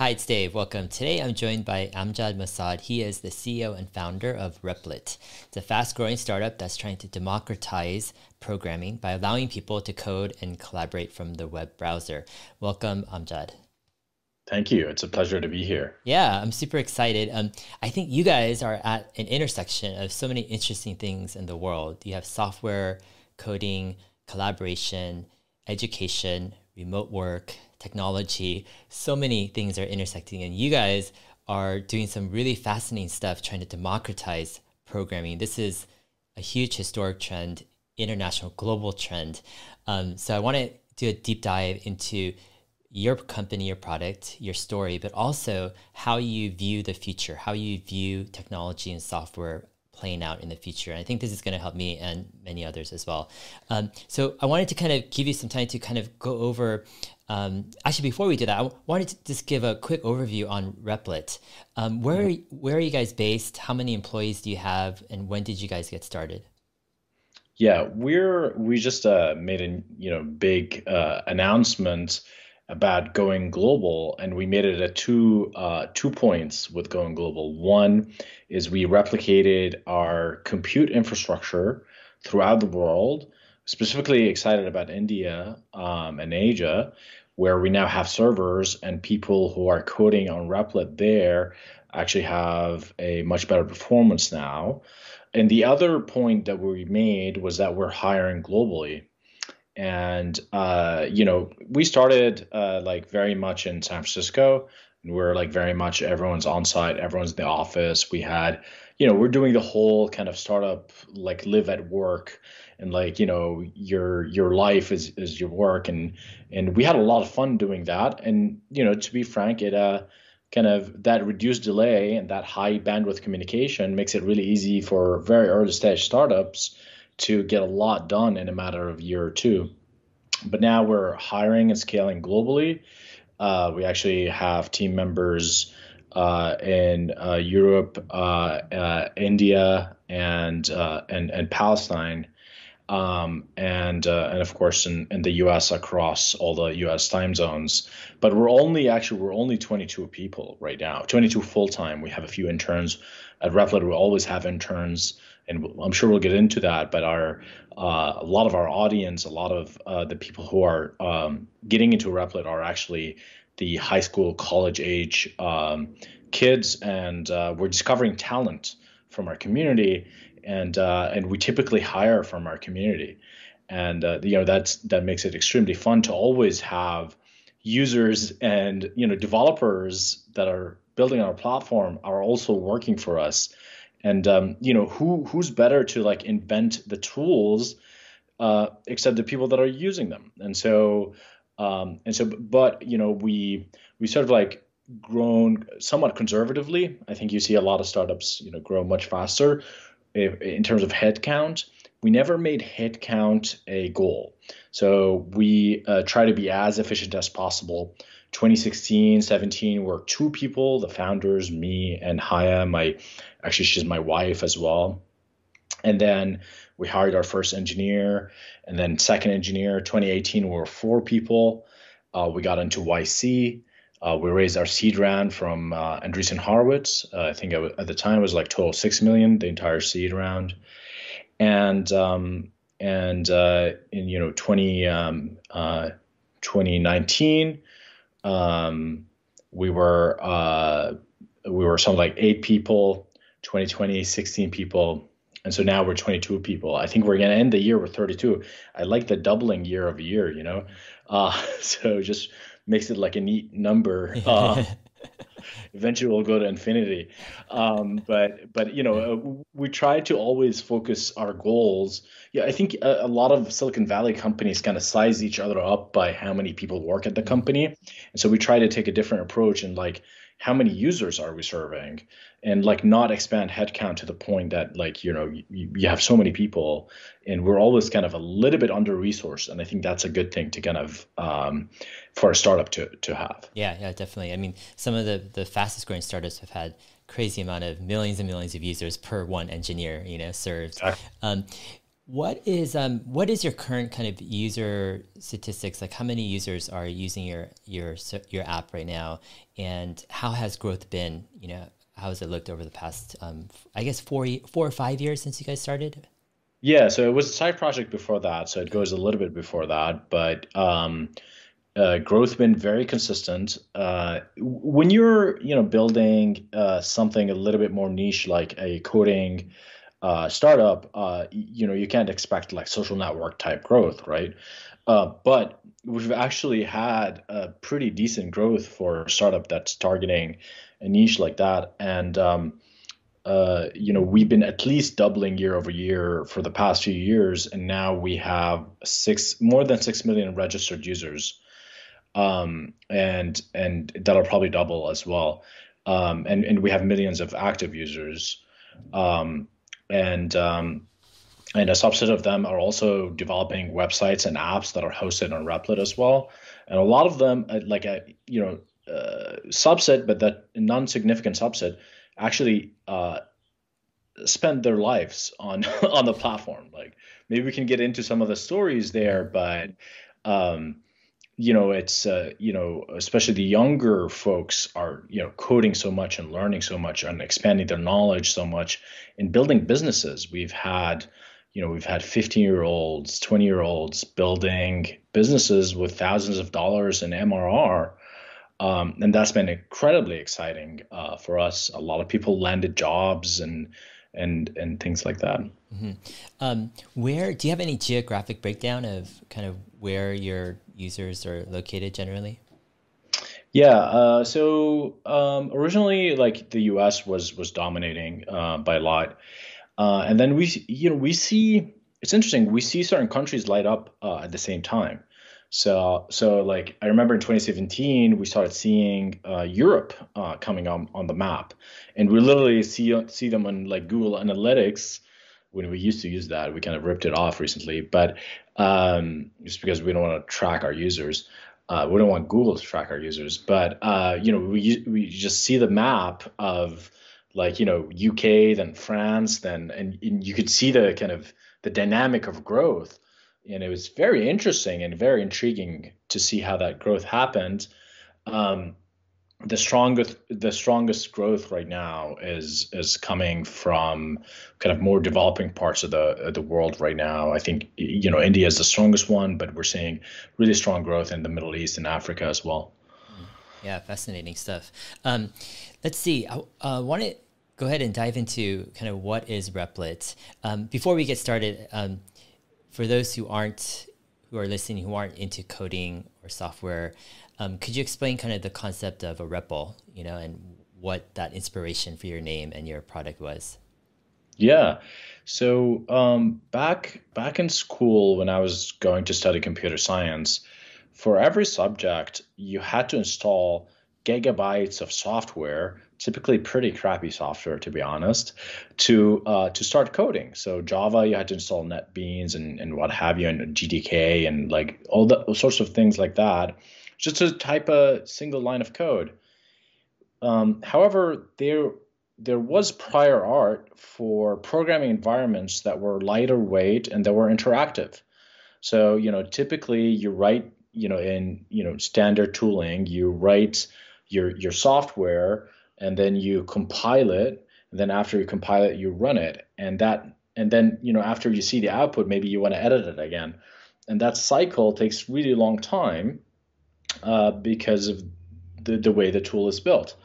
Hi, it's Dave. Welcome. Today I'm joined by Amjad Masad. He is the CEO and founder of Replit. It's a fast growing startup that's trying to democratize programming by allowing people to code and collaborate from the web browser. Welcome, Amjad. Thank you. It's a pleasure to be here. Yeah, I'm super excited. Um, I think you guys are at an intersection of so many interesting things in the world. You have software, coding, collaboration, education, remote work, technology, so many things are intersecting, and you guys are doing some really fascinating stuff trying to democratize programming. This is a huge historic trend, international, global trend. Um, so I want to do a deep dive into your company, your product, your story, but also how you view the future, how you view technology and software playing out in the future. And I think this is going to help me and many others as well. Um, so I wanted to kind of give you some time to kind of go over. Um, actually, before we do that, I wanted to just give a quick overview on Replit. Um, where are, where are you guys based? How many employees do you have, and when did you guys get started? Yeah, we're we just uh, made a you know big uh, announcement about going global, and we made it at two uh, two points with going global. One is we replicated our compute infrastructure throughout the world. Specifically excited about India um, and Asia, where we now have servers and people who are coding on Replit there actually have a much better performance now. And the other point that we made was that we're hiring globally and uh, you know we started uh, like very much in san francisco. And we're like very much everyone's on site everyone's in the office. We had you know we're doing the whole kind of startup like live at work. And like you know your your life is is your work. And and we had a lot of fun doing that. And you know to be frank it uh kind of that reduced delay and that high bandwidth communication makes it really easy for very early stage startups to get a lot done in a matter of year or two. But now we're hiring and scaling globally. Uh, we actually have team members uh, in uh, Europe, uh, uh, India, and uh, and and Palestine, um, and and of course in, in the U.S. across all the U.S. time zones. But we're only actually we're only 22 people right now, 22 full time. We have a few interns at Replit. We always have interns and I'm sure we'll get into that. But our uh, a lot of our audience, a lot of uh, the people who are um, getting into Replit are actually the high school, college age um, kids, and uh, we're discovering talent from our community, and uh, and we typically hire from our community, and uh, you know that's that makes it extremely fun to always have users and you know developers that are building our platform are also working for us and um, you know who who's better to like invent the tools uh, except the people that are using them? And so um, and so but you know we we sort of like grown somewhat conservatively. I think you see a lot of startups you know grow much faster in terms of headcount. We never made headcount a goal. So we uh, try to be as efficient as possible 2016 17 were two people the founders me and haya my actually she's my wife as well. And then we hired our first engineer and then second engineer 2018 we were four people. Uh, we got into yc uh, we raised our seed round from uh, Andreessen Horowitz. Uh, I think at the time it was like total six million, the entire seed round, and um, and uh, in you know 20 um, uh, 2019 um, we were uh, we were something like eight people 2020 16 people. And so now we're 22 people. I think we're going to end the year with 32 i like the doubling year over year you know? Uh, so just makes it like a neat number uh, eventually we'll go to infinity. Um, but but you know uh, we try to always focus our goals. Yeah i think a, a, lot of silicon valley companies kind of size each other up by how many people work at the company. And so we try to take a different approach and like how many users are we serving? And like not expand headcount to the point that like you know you, you have so many people and we're always kind of a little bit under resourced and i think that's a good thing to kind of um, for a startup to, to have. Yeah yeah definitely. I mean some of the the fastest growing startups have had crazy amount of millions and millions of users per one engineer you know served. Um, What is um what is your current kind of user statistics? Like how many users are using your your your app right now, and how has growth been? You know, how has it looked over the past um I guess four four or five years since you guys started? Yeah, so it was a side project before that, so it goes a little bit before that, but um, uh, growth been very consistent. Uh, when you're you know building uh, something a little bit more niche like a coding uh, startup, uh, you know, you can't expect like social network type growth, right? Uh, but we've actually had a pretty decent growth for a startup that's targeting a niche like that, and um, uh, you know, we've been at least doubling year over year for the past few years, and now we have six more than six million registered users, um, and and that'll probably double as well, um, and and we have millions of active users. Um, and um, and a subset of them are also developing websites and apps that are hosted on Replit as well. And a lot of them, uh, like a you know uh, subset, but that non-significant subset, actually uh, spend their lives on on the platform. Like maybe we can get into some of the stories there, but um, you know, it's uh, you know, especially the younger folks are you know coding so much and learning so much and expanding their knowledge so much in building businesses. We've had you know we've had 15 year olds 20 year olds building businesses with thousands of dollars in mrr um, and that's been incredibly exciting uh, for us a lot of people landed jobs and and and things like that mm-hmm. um, where do you have any geographic breakdown of kind of where your users are located generally? Yeah, uh, so um, originally, like the U.S. was was dominating uh, by a lot, uh, and then we, you know, we see it's interesting. We see certain countries light up uh, at the same time. So, so like I remember in 2017, we started seeing uh, Europe uh, coming on on the map, and we literally see see them on like Google Analytics when we used to use that. We kind of ripped it off recently, but um, just because we don't want to track our users. Uh, we don't want Google to track our users, but uh, you know, we we just see the map of like you know UK, then France, then and, and you could see the kind of the dynamic of growth, and it was very interesting and very intriguing to see how that growth happened. Um, the strongest the strongest growth right now is is coming from kind of more developing parts of the the world right now. I think you know India is the strongest one, but we're seeing really strong growth in the Middle East and Africa as well. Yeah, fascinating stuff. Um, let's see. I uh, want to go ahead and dive into kind of what is Replit. Um, before we get started, um, for those who aren't who are listening who aren't into coding or software, um, could you explain kind of the concept of a REPL, you know, and what that inspiration for your name and your product was? Yeah. So um, back back in school, when I was going to study computer science, for every subject, you had to install gigabytes of software, typically pretty crappy software, to be honest, to uh, to start coding. So Java, you had to install NetBeans and, and what have you, and GTK and like all the all sorts of things like that just to type a single line of code. Um, however, there there was prior art for programming environments that were lighter weight and that were interactive. So you know, typically you write you know in you know standard tooling, you write your your software and then you compile it. And then after you compile it, you run it, and that and then you know after you see the output, maybe you want to edit it again, and that cycle takes really long time uh, because of the, the way the tool is built.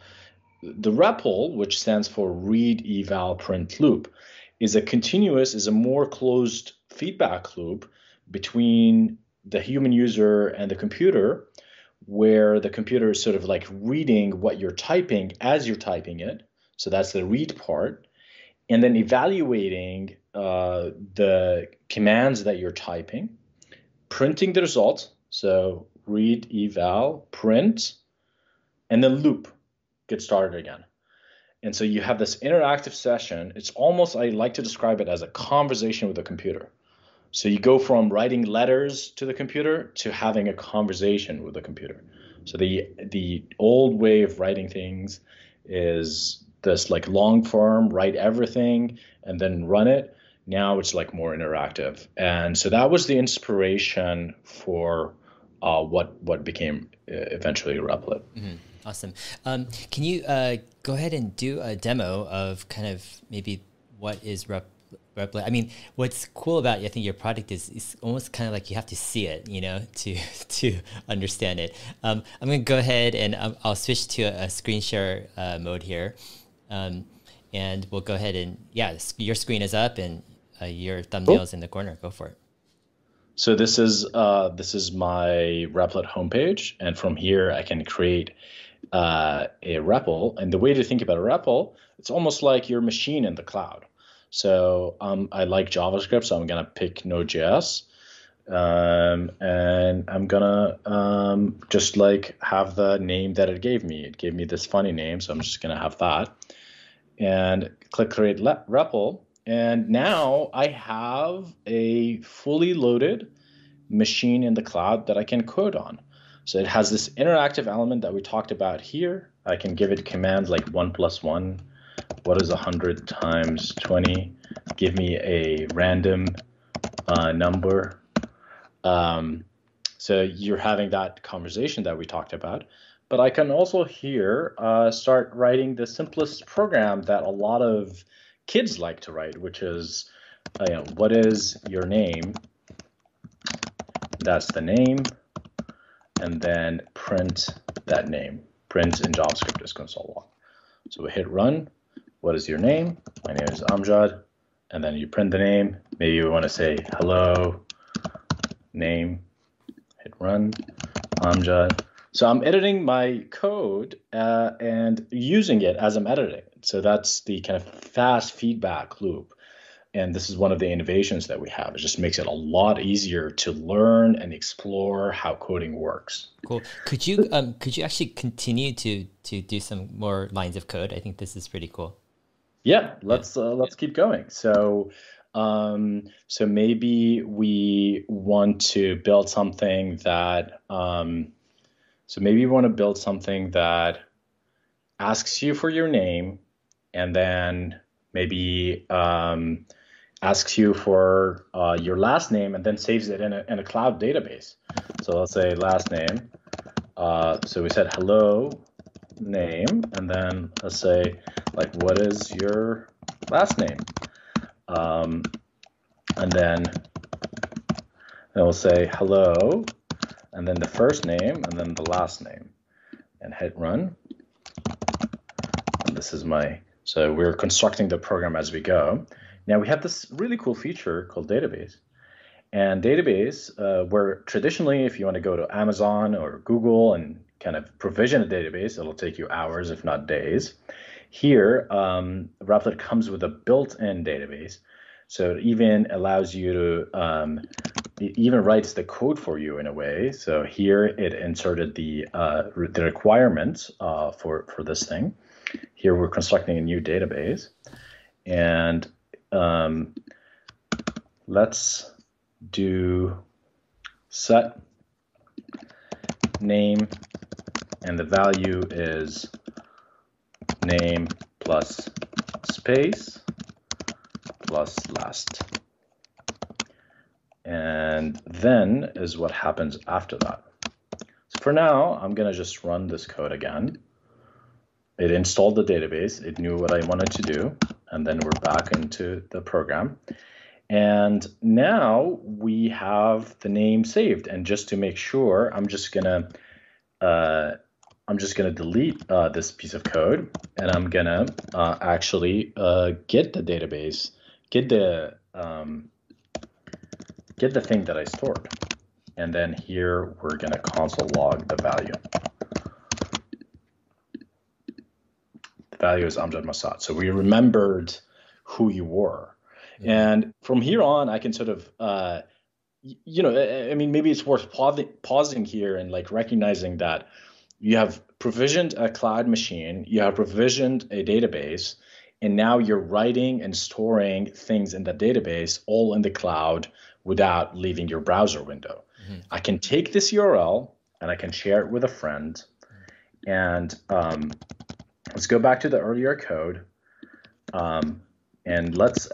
The REPL, which stands for read eval print loop, is a continuous, is a more closed feedback loop between the human user and the computer, where the computer is sort of like reading what you're typing as you're typing it. So that's the read part. And then evaluating uh, the commands that you're typing, printing the result. So read, eval, print, and then loop, get started again. And so you have this interactive session. It's almost, I like to describe it as a conversation with a computer. So you go from writing letters to the computer to having a conversation with the computer. So the the old way of writing things is this like long form, write everything and then run it. Now it's like more interactive, and so that was the inspiration for uh, what what became uh, eventually Replit. Mm-hmm. Awesome. Um, can you uh, go ahead and do a demo of kind of maybe what is Rep- Replit? I mean, what's cool about I think your product is, is almost kind of like you have to see it, you know, to to understand it. Um, I'm going to go ahead and um, I'll switch to a, a screen share uh, mode here, um, and we'll go ahead and yeah, your screen is up and uh, your thumbnails cool. in the corner. Go for it. So this is uh, this is my Replit homepage, and from here I can create uh, a REPL. And the way to think about a REPL, it's almost like your machine in the cloud. So um, I like JavaScript, so I'm gonna pick Node.js, um, and I'm gonna um, just like have the name that it gave me. It gave me this funny name, so I'm just gonna have that, and click create REPL. And now I have a fully loaded machine in the cloud that I can code on. So it has this interactive element that we talked about here. I can give it commands like 1 plus 1. What is 100 times 20? Give me a random uh, number. Um, so you're having that conversation that we talked about. But I can also here uh, start writing the simplest program that a lot of kids like to write, which is, uh, you know, what is your name? That's the name and then print that name. Print in JavaScript is console log. So we hit run. What is your name? My name is Amjad. And then you print the name. Maybe we want to say hello, name, hit run, Amjad. So I'm editing my code uh, and using it as I'm editing. So that's the kind of fast feedback loop. And this is one of the innovations that we have. It just makes it a lot easier to learn and explore how coding works. Cool. Could you um, could you actually continue to to do some more lines of code? I think this is pretty cool. Yeah let's uh, let's keep going. So um, so maybe we want to build something that um, so maybe you want to build something that asks you for your name and then maybe um, asks you for uh, your last name and then saves it in a, in a cloud database. So let's say last name. Uh, so we said hello name, and then let's say like what is your last name? Um, and then then we'll say hello, and then the first name, and then the last name, and hit run. And this is my so we're constructing the program as we go. Now we have this really cool feature called database. And database, uh, where traditionally, if you want to go to Amazon or Google and kind of provision a database, it'll take you hours, if not days. Here, um, comes with a built-in database, so it even allows you to um, it even writes the code for you in a way. So here it inserted the uh, the requirements uh, for for this thing. Here we're constructing a new database, and um, let's do set name and the value is name plus space plus last. And then is what happens after that. So for now, I'm going to just run this code again. It installed the database. It knew what I wanted to do and then we're back into the program. And now we have the name saved. And just to make sure, I'm just gonna uh, I'm just gonna delete uh, this piece of code, and I'm gonna uh, actually uh, get the database, get the um, get the thing that I stored, and then here we're gonna console log the value. The value is Amjad Masad. So we remembered who you were. Mm-hmm. And from here on, I can sort of, uh, you know, I mean, maybe it's worth pausing, pausing here and like recognizing that you have provisioned a cloud machine, you have provisioned a database, and now you're writing and storing things in that database all in the cloud without leaving your browser window. Mm-hmm. I can take this URL and I can share it with a friend, and um, let's go back to the earlier code um, and let's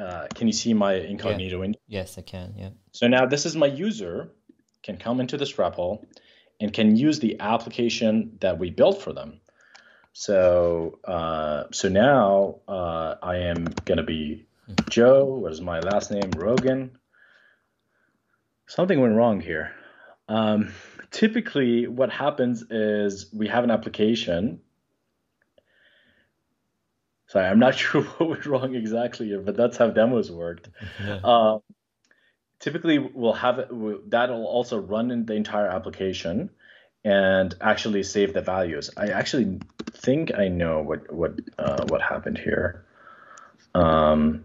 uh, can you see my incognito Yeah. window? Yes, I can. Yeah. So now this is my user can come into this REPL and can use the application that we built for them. So uh, so now uh, I am gonna be Joe. What is my last name? Rogan. Something went wrong here. Um, typically, what happens is we have an application. Sorry, I'm not sure what went wrong exactly here, but that's how demos worked. Yeah. Uh, typically, we'll have That'll also run in the entire application and actually save the values. I actually think I know what what uh, what happened here. Um,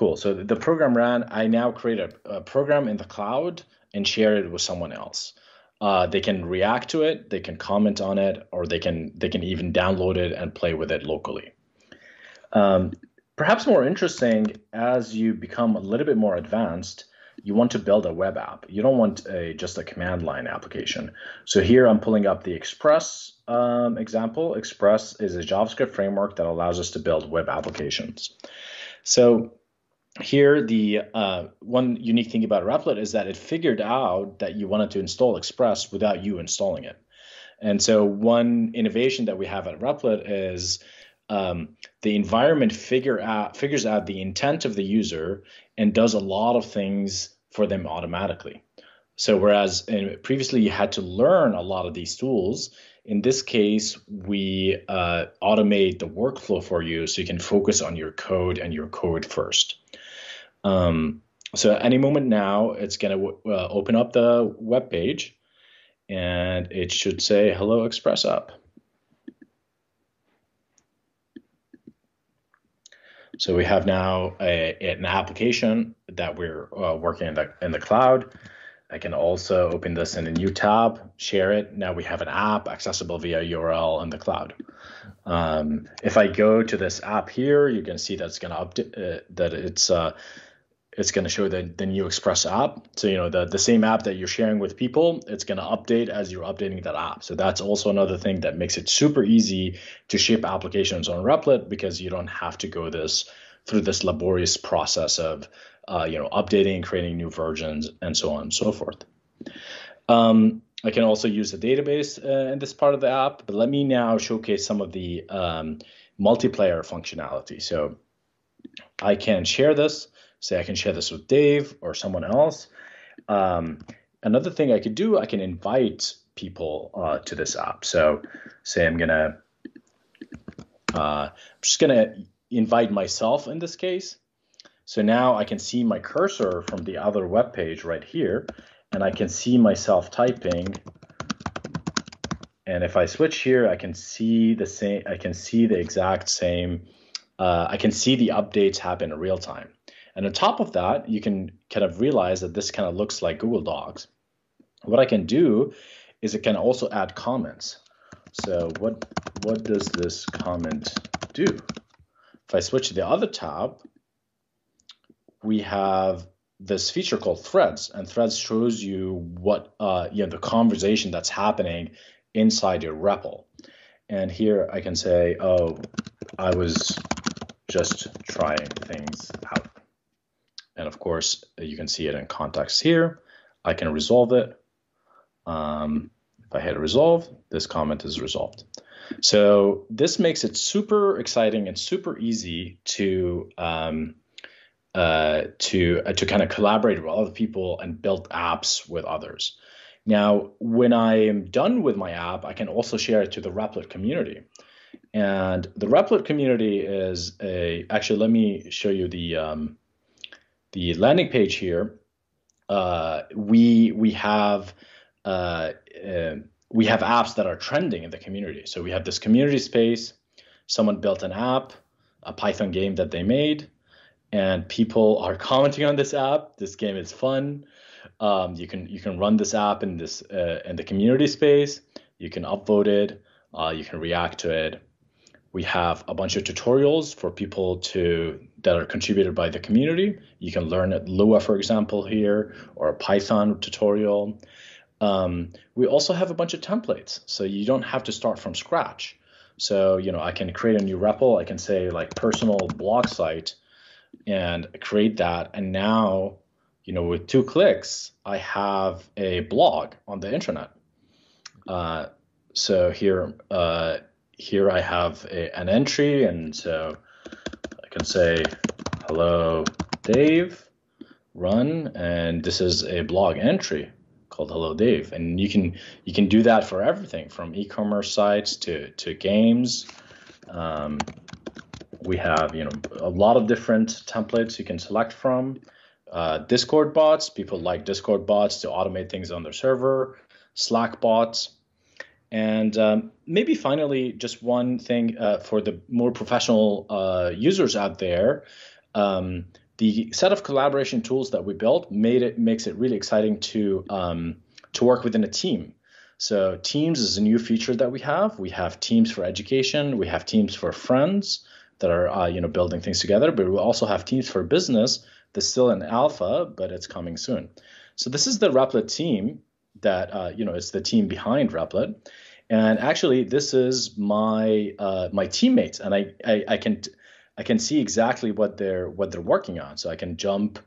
cool. So the program ran. I now create a, a program in the cloud and share it with someone else. Uh, they can react to it, they can comment on it, or they can they can even download it and play with it locally. Um, perhaps more interesting as you become a little bit more advanced, you want to build a web app. You don't want a just a command line application. So here I'm pulling up the Express um, example. Express is a JavaScript framework that allows us to build web applications. So here the uh, one unique thing about Replit is that it figured out that you wanted to install Express without you installing it. And so one innovation that we have at Replit is um, the environment figure out figures out the intent of the user and does a lot of things for them automatically. So whereas previously you had to learn a lot of these tools, in this case we uh, automate the workflow for you so you can focus on your code and your code first. Um, so any moment now, it's going to uh, open up the web page and it should say Hello Express App. So we have now a, an application that we're uh, working in the in the cloud. I can also open this in a new tab, share it. Now we have an app accessible via URL in the cloud. Um, if I go to this app here, you can see that it's going to update uh, that it's uh, it's going to show the, the new Express app. So, you know, the, the same app that you're sharing with people, it's going to update as you're updating that app. So that's also another thing that makes it super easy to ship applications on Replit because you don't have to go this through this laborious process of, uh, you know, updating, creating new versions, and so on and so forth. Um, I can also use the database uh, in this part of the app, but let me now showcase some of the um, multiplayer functionality. So I can share this say I can share this with Dave or someone else. Um, another thing I could do, I can invite people uh, to this app. So say I'm gonna, uh, I'm just gonna invite myself in this case. So now I can see my cursor from the other web page right here, and I can see myself typing. And if I switch here, I can see the same. I can see the exact same. Uh, I can see the updates happen in real time. And on top of that, you can kind of realize that this kind of looks like Google Docs. What I can do is it can also add comments. So what what does this comment do? If I switch to the other tab, we have this feature called Threads, and Threads shows you what uh, you know the conversation that's happening inside your REPL. And here I can say, oh, I was just trying things out. And of course, you can see it in context here. I can resolve it. Um, if I hit resolve, this comment is resolved. So this makes it super exciting and super easy to um, uh, to uh, to kind of collaborate with other people and build apps with others. Now, when I am done with my app, I can also share it to the Replit community. And the Replit community is a actually. Let me show you the um, the landing page here. Uh, we we have uh, uh, we have apps that are trending in the community. So we have this community space. Someone built an app, a Python game that they made, and people are commenting on this app. This game is fun. Um, you can you can run this app in this uh, in the community space. You can upvote it. Uh, you can react to it. We have a bunch of tutorials for people to that are contributed by the community. You can learn at Lua, for example, here, or a Python tutorial. Um, we also have a bunch of templates, so you don't have to start from scratch. So, you know, I can create a new REPL. I can say like personal blog site and create that. And now, you know, with two clicks, I have a blog on the internet. Uh, so here, uh, here I have a, an entry, and so can say, "Hello, Dave." Run, and this is a blog entry called Hello Dave, and you can you can do that for everything from e-commerce sites to to games. Um, we have you know a lot of different templates you can select from. Uh, Discord bots, people like Discord bots to automate things on their server. Slack bots, and um, maybe finally, just one thing uh, for the more professional uh, users out there. Um, the set of collaboration tools that we built made it makes it really exciting to um, to work within a team. So Teams is a new feature that we have. We have Teams for education. We have Teams for friends that are uh, you know building things together. But we also have Teams for business that's still in alpha, but it's coming soon. So this is the Replit team that uh, you know it's the team behind Replit. And actually, this is my uh, my teammates, and I, I, I can I can see exactly what they're what they're working on. So I can jump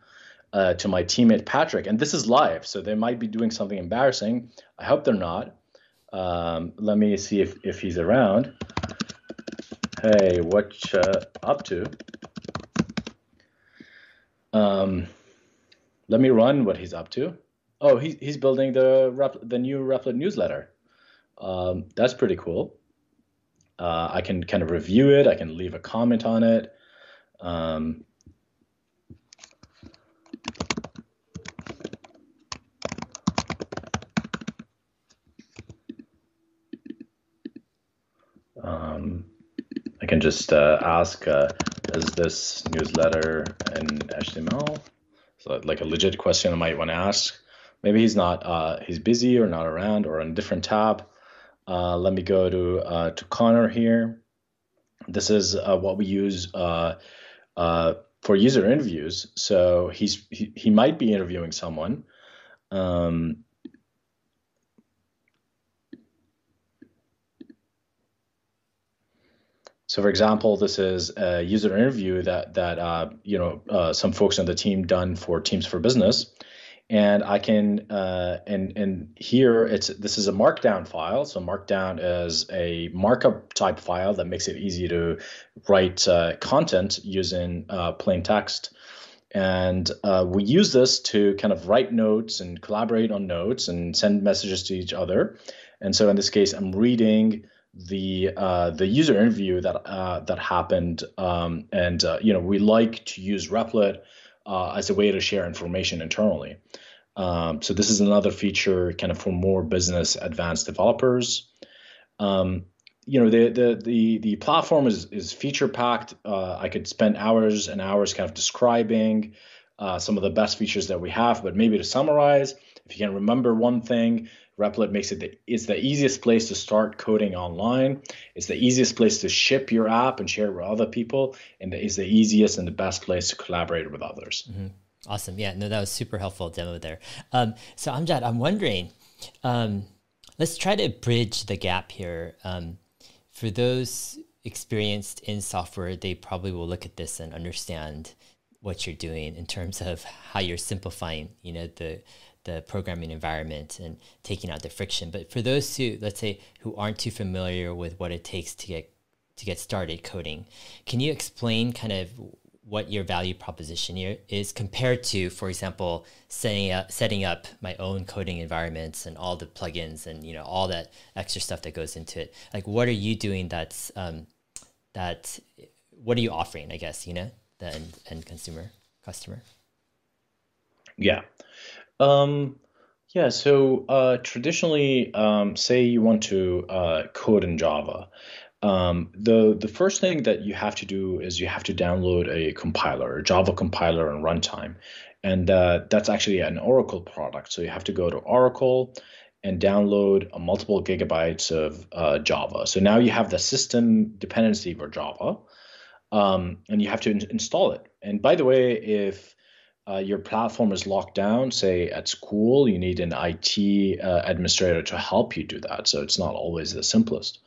uh, to my teammate Patrick, and this is live, so they might be doing something embarrassing. I hope they're not. Um, let me see if if he's around. Hey, what up to? Um, let me run what he's up to. Oh, he's he's building the the new Replit newsletter. Um, that's pretty cool. Uh, I can kind of review it. I can leave a comment on it. Um, um, I can just uh, ask, uh, is this newsletter in HTML? So like a legit question I might want to ask. Maybe he's not, uh, he's busy or not around or on a different tab. Uh, let me go to uh, to Connor here. This is uh, what we use uh, uh, for user interviews. So he's he, he might be interviewing someone. Um, so, for example, this is a user interview that that uh, you know some folks on the team done for Teams for Business and I can uh, and and here it's this is a markdown file. So markdown is a markup type file that makes it easy to write uh, content using uh, plain text. And uh, we use this to kind of write notes and collaborate on notes and send messages to each other. And so in this case, I'm reading the uh, the user interview that uh, that happened, um, and you know we like to use Replit uh, as a way to share information internally. Um, so this is another feature kind of for more business advanced developers. Um, you know the the the the platform is is feature packed. Uh, I could spend hours and hours kind of describing uh, some of the best features that we have, but maybe to summarize, if you can remember one thing, Replit makes it the, it's the easiest place to start coding online. It's the easiest place to ship your app and share it with other people, and it's the easiest and the best place to collaborate with others. Mm-hmm. Awesome. Yeah, no, that was super helpful demo there. Um, so Amjad, I'm wondering, um, let's try to bridge the gap here. Um, for those experienced in software, they probably will look at this and understand what you're doing in terms of how you're simplifying, you know, the the programming environment and taking out the friction. But for those who, let's say, who aren't too familiar with what it takes to get to get started coding, can you explain kind of what your value proposition is compared to, for example, setting up setting up my own coding environments and all the plugins and you know all that extra stuff that goes into it. Like, what are you doing that's um, that? What are you offering? I guess you know the end, end consumer customer. Yeah. Um, yeah, so uh, traditionally, um, say you want to uh, code in Java, um, the the first thing that you have to do is you have to download a compiler, a Java compiler and runtime, and uh, that's actually an Oracle product. So you have to go to Oracle and download a multiple gigabytes of uh, Java. So now you have the system dependency for Java, um, and you have to in- install it. And by the way, if uh, your platform is locked down, say at school, you need an IT uh, administrator to help you do that. So it's not always the simplest.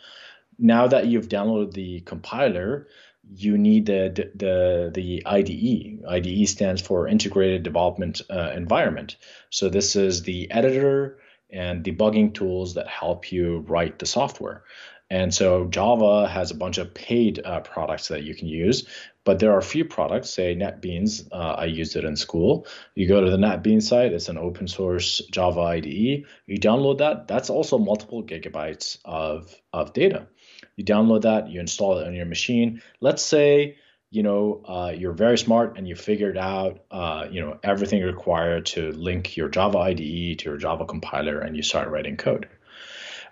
Now that you've downloaded the compiler, you need the the the IDE. IDE stands for Integrated Development uh, Environment. So this is the editor and debugging tools that help you write the software. And so Java has a bunch of paid uh, products that you can use, but there are a few products, say NetBeans. Uh, I used it in school. You go to the NetBeans site, it's an open source Java IDE. You download that. That's also multiple gigabytes of, of data. You download that, you install it on your machine. Let's say you know uh, you're very smart and you figured out uh, you know everything required to link your Java IDE to your Java compiler, and you start writing code.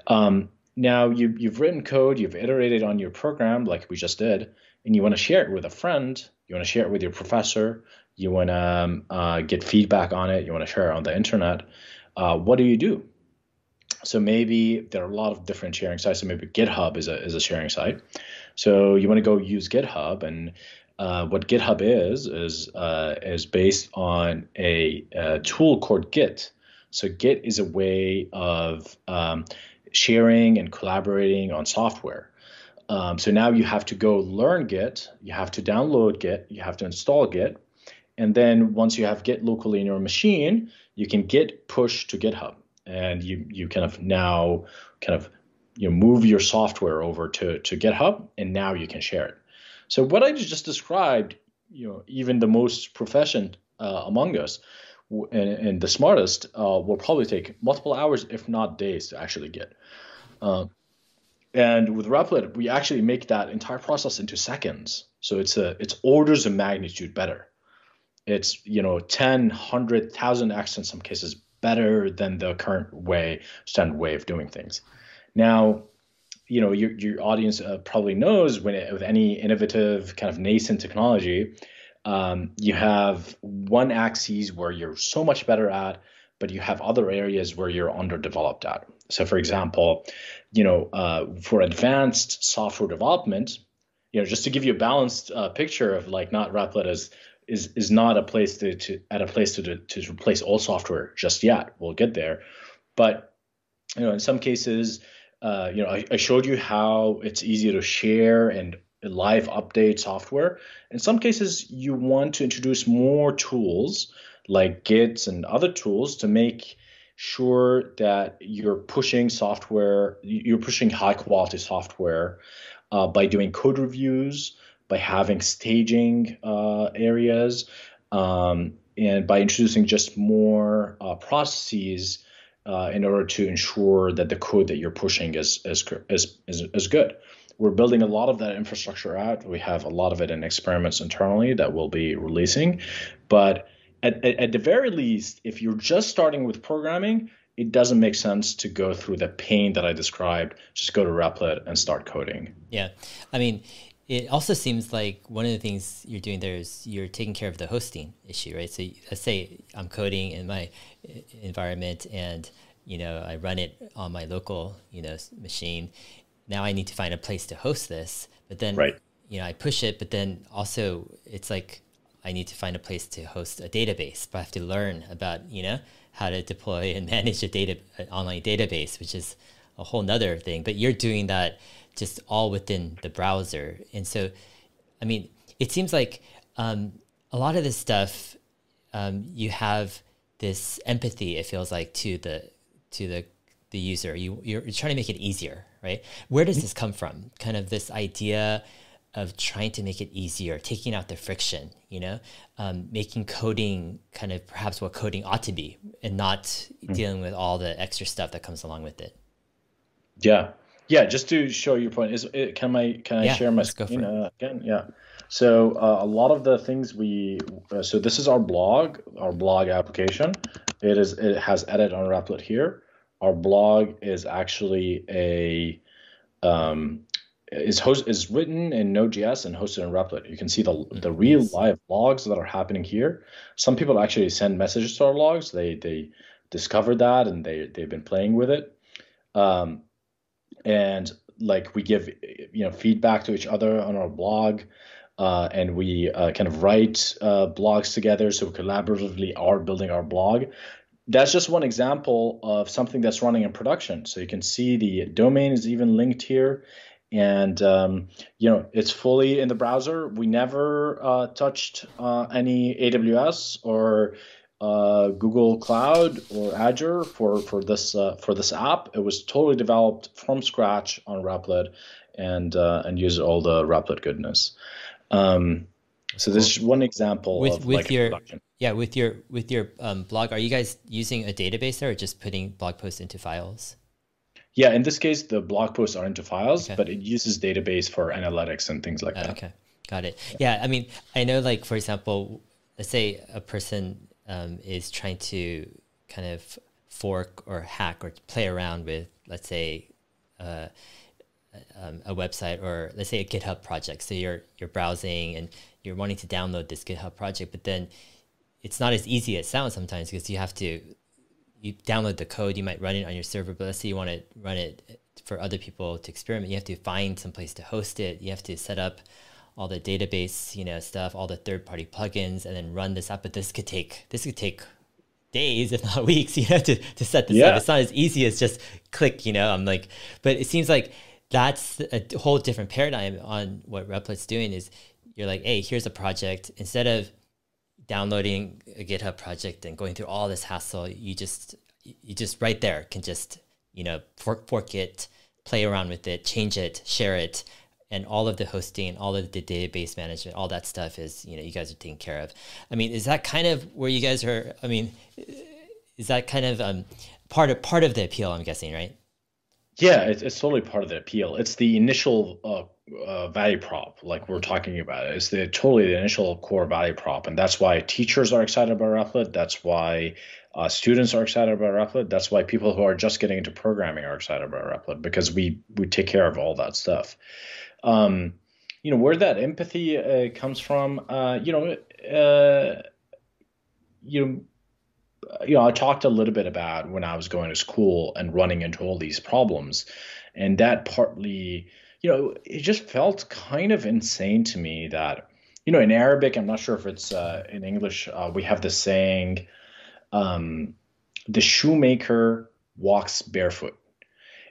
Um, now you, you've written code, you've iterated on your program like we just did, and you want to share it with a friend, you want to share it with your professor, you want to um, uh, get feedback on it, you want to share it on the internet. Uh, what do you do? So maybe there are a lot of different sharing sites. So maybe GitHub is a is a sharing site. So you want to go use GitHub, and uh, what GitHub is is uh, is based on a, a, tool called Git. So Git is a way of um, sharing and collaborating on software. Um, so now you have to go learn Git, you have to download Git, you have to install Git, and then once you have Git locally in your machine, you can Git push to GitHub, and you you kind of now kind of you know move your software over to to GitHub, and now you can share it. So what I just described, you know, even the most proficient uh, among us and, and the smartest uh, will probably take multiple hours, if not days, to actually get. Uh, and with Replit, we actually make that entire process into seconds. So it's a it's orders of magnitude better. It's you know 10, 100, 1000 x in some cases better than the current way standard way of doing things. Now, you know your your audience uh, probably knows when it, with any innovative kind of nascent technology, um, you have one axis where you're so much better at, but you have other areas where you're underdeveloped at. So, for example, you know, uh, for advanced software development, you know, just to give you a balanced uh, picture of like not Replit as is is not a place to, to at a place to to replace all software just yet. We'll get there, but you know, in some cases, uh, you know, I, I, showed you how it's easy to share and live update software. In some cases, you want to introduce more tools like Git and other tools to make sure that you're pushing software, you're pushing high quality software uh, by doing code reviews, by having staging uh, areas, um, and by introducing just more uh, processes uh, in order to ensure that the code that you're pushing is is is is, is good we're building a lot of that infrastructure out. We have a lot of it in experiments internally that we'll be releasing. But at, at, at, the very least, if you're just starting with programming, it doesn't make sense to go through the pain that I described. Just go to Replit and start coding. Yeah. I mean, it also seems like one of the things you're doing there is you're taking care of the hosting issue, right? So let's say I'm coding in my eh, environment and you know I run it on my local you know machine now I need to find a place to host this. But then, right. you know, I push it, but then also it's like I need to find a place to host a database. But I have to learn about, you know, how to deploy and manage a data an online database, which is a whole nother thing. But you're doing that just all within the browser. And so, I mean, it seems like um, a lot of this stuff, um, you have this empathy. It feels like to the to the the user. You you're trying to make it easier, right? Where does mm-hmm. this come from? Kind of this idea of trying to make it easier, taking out the friction, you know, um, making coding kind of perhaps what coding ought to be, and not mm-hmm. dealing with all the extra stuff that comes along with it. Yeah, yeah. Just to show your point, is it, can I can I yeah, share my screen uh, again? Yeah. So uh, a lot of the things we uh, so this is our blog, our blog application. It is it has edit on Replit here our blog is actually a um, is host is written in Node.js and hosted in Replit. You can see the the real live logs that are happening here. Some people actually send messages to our logs. They they discovered that and they they've been playing with it. Um, and like we give you know feedback to each other on our blog. uh, and we uh, kind of write uh, blogs together. So we collaboratively are building our blog. That's just one example of something that's running in production. So you can see the domain is even linked here, and um, you know it's fully in the browser. We never uh, touched uh, any AWS or uh, Google Cloud or Azure for for this uh, for this app. It was totally developed from scratch on Replit, and uh, and uses all the Replit goodness. Um, so this is one example with of with like your production. yeah with your with your um, blog. Are you guys using a database there, or just putting blog posts into files? Yeah, in this case, the blog posts are into files, Okay. but it uses database for analytics and things like Uh, that. okay, got it. Yeah, I mean, I know, like for example, let's say a person um, is trying to kind of fork or hack or play around with, let's say, uh, um, a website or let's say a GitHub project. So you're you're browsing and you're wanting to download this GitHub project, but then it's not as easy as it sounds sometimes because you have to you download the code, you might run it on your server, but let's say you want to run it for other people to experiment, you have to find some place to host it. You have to set up all the database, you know, stuff, all the third-party plugins, and then run this up. But this could take this could take days, if not weeks, you know, to, to set this Yeah. up. It's not as easy as just click, you know. I'm like, but it seems like that's a whole different paradigm on what Replit's doing is you're like, hey, here's a project. Instead of downloading a GitHub project and going through all this hassle, you just you just right there can just you know fork, fork it, play around with it, change it, share it, and all of the hosting, all of the database management, all that stuff is you know you guys are taking care of. I mean, is that kind of where you guys are? I mean, is that kind of um, part of part of the appeal? I'm guessing, right? Yeah, it's, it's totally part of the appeal. It's the initial uh, uh, value prop, like we're talking about. It's the totally the initial core value prop, and that's why teachers are excited about Replit. That's why uh, students are excited about Replit. That's why people who are just getting into programming are excited about Replit because we we take care of all that stuff. Um, you know where that empathy uh, comes from. Uh, you know, uh, you know you know, I talked a little bit about when I was going to school and running into all these problems. And that partly, you know, it just felt kind of insane to me that, you know, in Arabic, I'm not sure if it's uh, in English, uh, we have the saying, um, the shoemaker walks barefoot.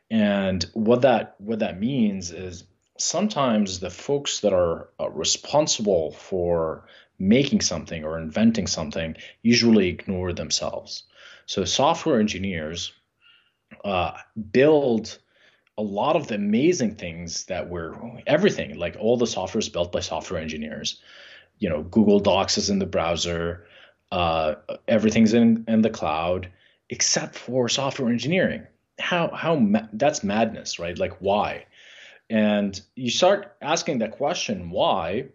And what that what that means is sometimes the folks that are uh, responsible for making something or inventing something usually ignore themselves. So software engineers uh, build a lot of the amazing things that we're everything like all the software is built by software engineers. You know, Google Docs is in the browser, uh, everything's in in the cloud except for software engineering. How how ma- that's madness, right? Like why? And you start asking that question, why?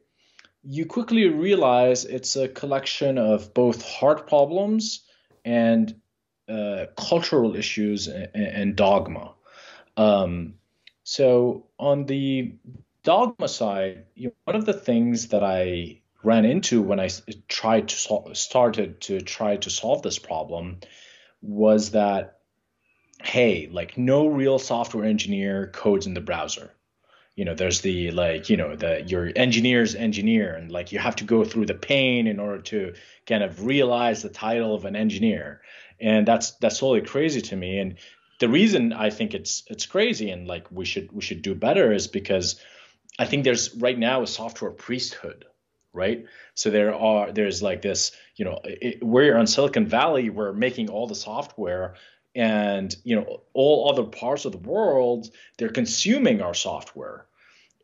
you quickly realize it's a collection of both hard problems and uh, cultural issues and, and dogma. Um, so on the dogma side, you know, one of the things that I ran into when I tried to sol- started to try to solve this problem was that hey, like no real software engineer codes in the browser you know there's the like you know the your engineer's engineer and like you have to go through the pain in order to kind of realize the title of an engineer. And that's that's totally crazy to me. And the reason i think it's it's crazy and like we should we should do better is because i think there's right now a software priesthood right? So there are there's like this you know it, we're on silicon valley we're making all the software and you know all other parts of the world they're consuming our software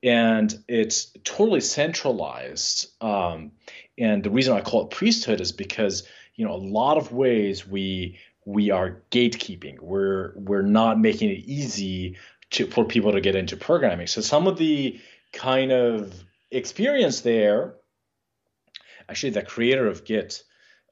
and it's totally centralized um, and the reason i call it priesthood is because you know a lot of ways we we are gatekeeping we're we're not making it easy to, for people to get into programming so some of the kind of experience there actually the creator of git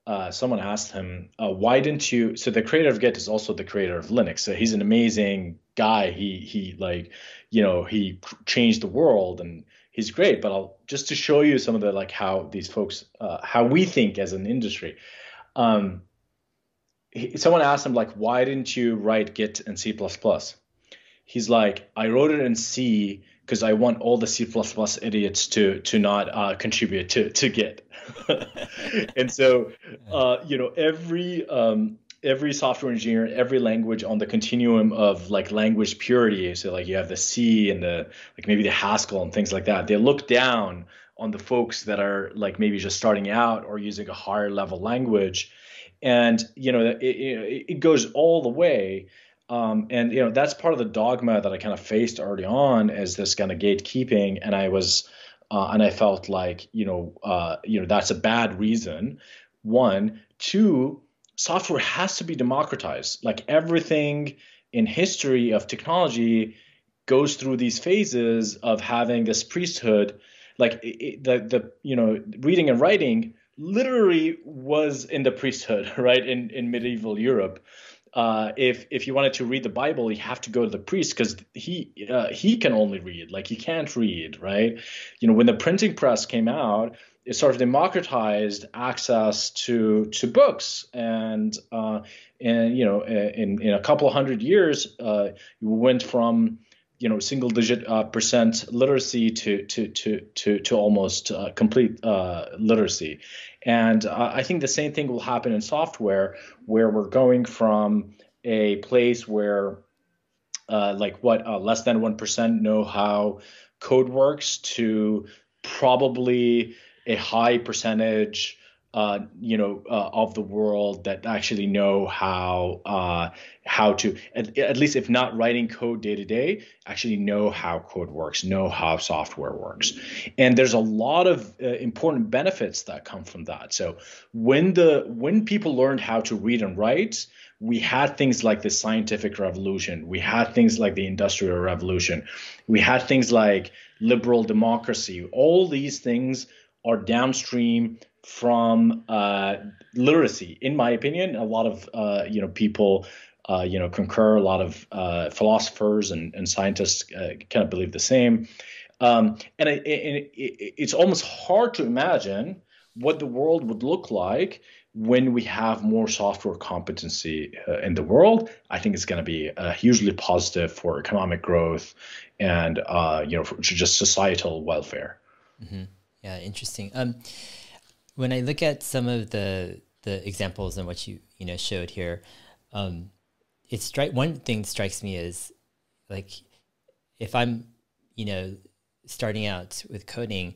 uh, someone asked him, uh, "Why didn't you?" So the creator of Git is also the creator of Linux. So he's an amazing guy. He he like, you know, he changed the world and he's great. But I'll just to show you some of the like how these folks, uh, how we think as an industry. Um, he, someone asked him like, "Why didn't you write Git and C++?" He's like, "I wrote it in C because I want all the C++ idiots to to not uh, contribute to to Git. and so, uh, you know, every um, every software engineer, every language on the continuum of like language purity. So like you have the C and the like maybe the Haskell and things like that. They look down on the folks that are like maybe just starting out or using a higher level language, and you know it, it, it goes all the way. Um, and you know that's part of the dogma that I kind of faced early on as this kind of gatekeeping, and I was, uh, and I felt like you know, uh, you know that's a bad reason. One, two, software has to be democratized. Like everything in history of technology goes through these phases of having this priesthood. Like it, the the you know reading and writing literally was in the priesthood, right? In in medieval Europe. Uh, if if you wanted to read the Bible, you have to go to the priest because he uh, he can only read, like he can't read, right? You know, when the printing press came out, it sort of democratized access to to books. And uh, and you know in in a couple hundred years uh, you went from you know single digit uh, percent literacy to to to to to almost uh, complete uh, literacy. And uh, I think the same thing will happen in software where we're going from a place where like what less than one percent know how code works to probably a high percentage uh, you know, uh, of the world that actually know how uh, how to at, at, least if not writing code day to day, actually know how code works, know how software works, and there's a lot of uh, important benefits that come from that. So when the when people learned how to read and write, we had things like the scientific revolution, we had things like the industrial revolution, we had things like liberal democracy. All these things are downstream from uh, literacy. In my opinion, a lot of uh, you know people uh, you know concur. A lot of uh, philosophers and, and scientists uh, kind of believe the same. Um, and it, it, it, it's almost hard to imagine what the world would look like when we have more software competency uh, in the world, I think it's going to be uh, hugely positive for economic growth and uh, you know for just societal welfare. Mm-hmm. Yeah, interesting. Um, when I look at some of the the examples and what you you know showed here, um, it's strike one thing strikes me is like if I'm you know starting out with coding,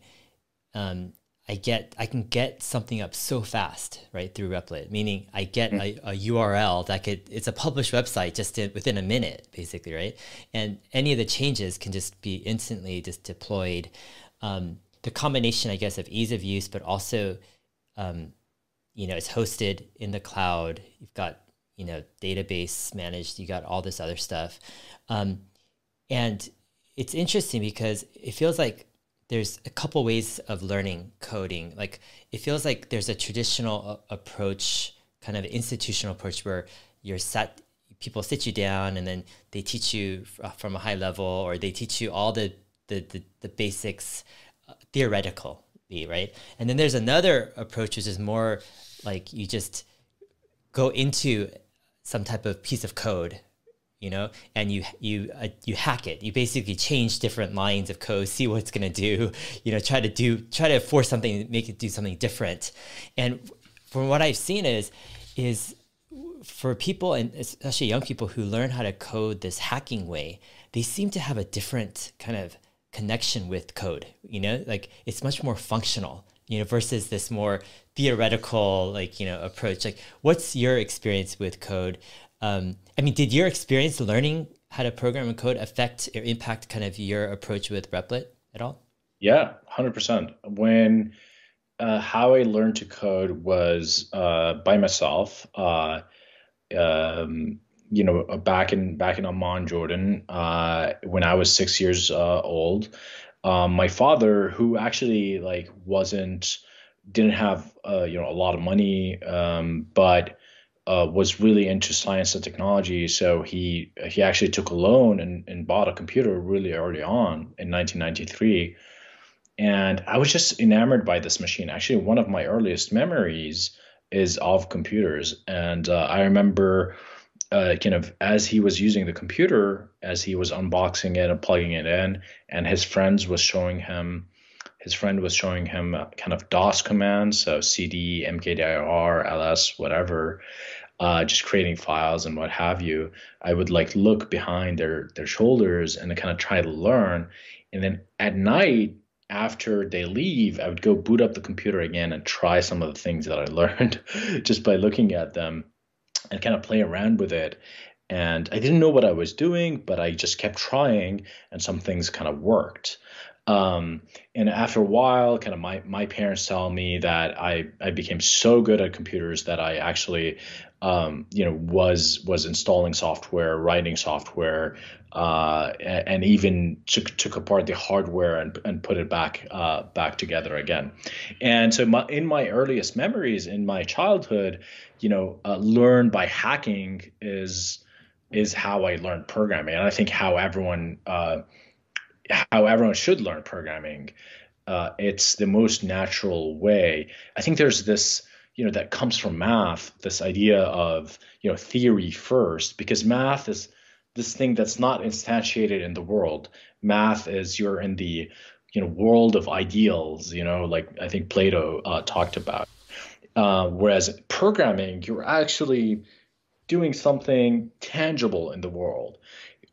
um, I get I can get something up so fast right through Replit. Meaning I get mm. a, a, URL that could it's a published website just in, within a minute basically right, and any of the changes can just be instantly just deployed. Um, the combination, I guess, of ease of use, but also, um, you know, it's hosted in the cloud. You've got, you know, database managed. You got all this other stuff, um, and it's interesting because it feels like there's a couple ways of learning coding. Like it feels like there's a traditional uh, approach, kind of institutional approach, where you're set. People sit you down and then they teach you from a high level, or they teach you all the the, the, the basics theoretical right? And then there's another approach which is more like you just go into some type of piece of code, you know, and you you uh, you hack it. You basically change different lines of code, see what it's gonna do, you know, try to do try to force something, make it do something different. And from what I've seen is is for people and especially young people who learn how to code this hacking way, they seem to have a different kind of connection with code you know? Like it's much more functional you know versus this more theoretical like you know approach. Like what's your experience with code? Um, i mean did your experience learning how to program and code affect or impact kind of your approach with replit at all? Yeah 100% when uh, how i learned to code was uh, by myself uh, um, you know, uh, back in back in Amman, Jordan, uh, when I was six years uh, old, um, my father, who actually like wasn't didn't have uh, you know a lot of money, um, but uh, was really into science and technology. So he he actually took a loan and, and bought a computer really early on in 1993. And I was just enamored by this machine. Actually, one of my earliest memories is of computers. And uh, I remember uh, kind of as he was using the computer, as he was unboxing it and plugging it in, and his friends was showing him, his friend was showing him kind of DOS commands, so CD, mkdir, ls, whatever, uh, just creating files and what have you. I would like look behind their their shoulders and kind of try to learn, and then at night after they leave, I would go boot up the computer again and try some of the things that I learned just by looking at them and kind of play around with it. And I didn't know what I was doing, but I just kept trying, and some things kind of worked. Um, and after a while, kind of my, my parents tell me that I, I became so good at computers that I actually, um, you know, was was installing software, writing software, uh, and, even took, took apart the hardware and, and put it back uh, back together again. And so my, in my earliest memories in my childhood, you know, uh, learn by hacking is is how I learned programming, and I think how everyone uh, how everyone should learn programming. Uh, it's the most natural way. I think there's this you know that comes from math this idea of you know theory first because math is this thing that's not instantiated in the world math is you're in the you know world of ideals you know like i think plato uh, talked about uh, whereas programming, you're actually doing something tangible in the world.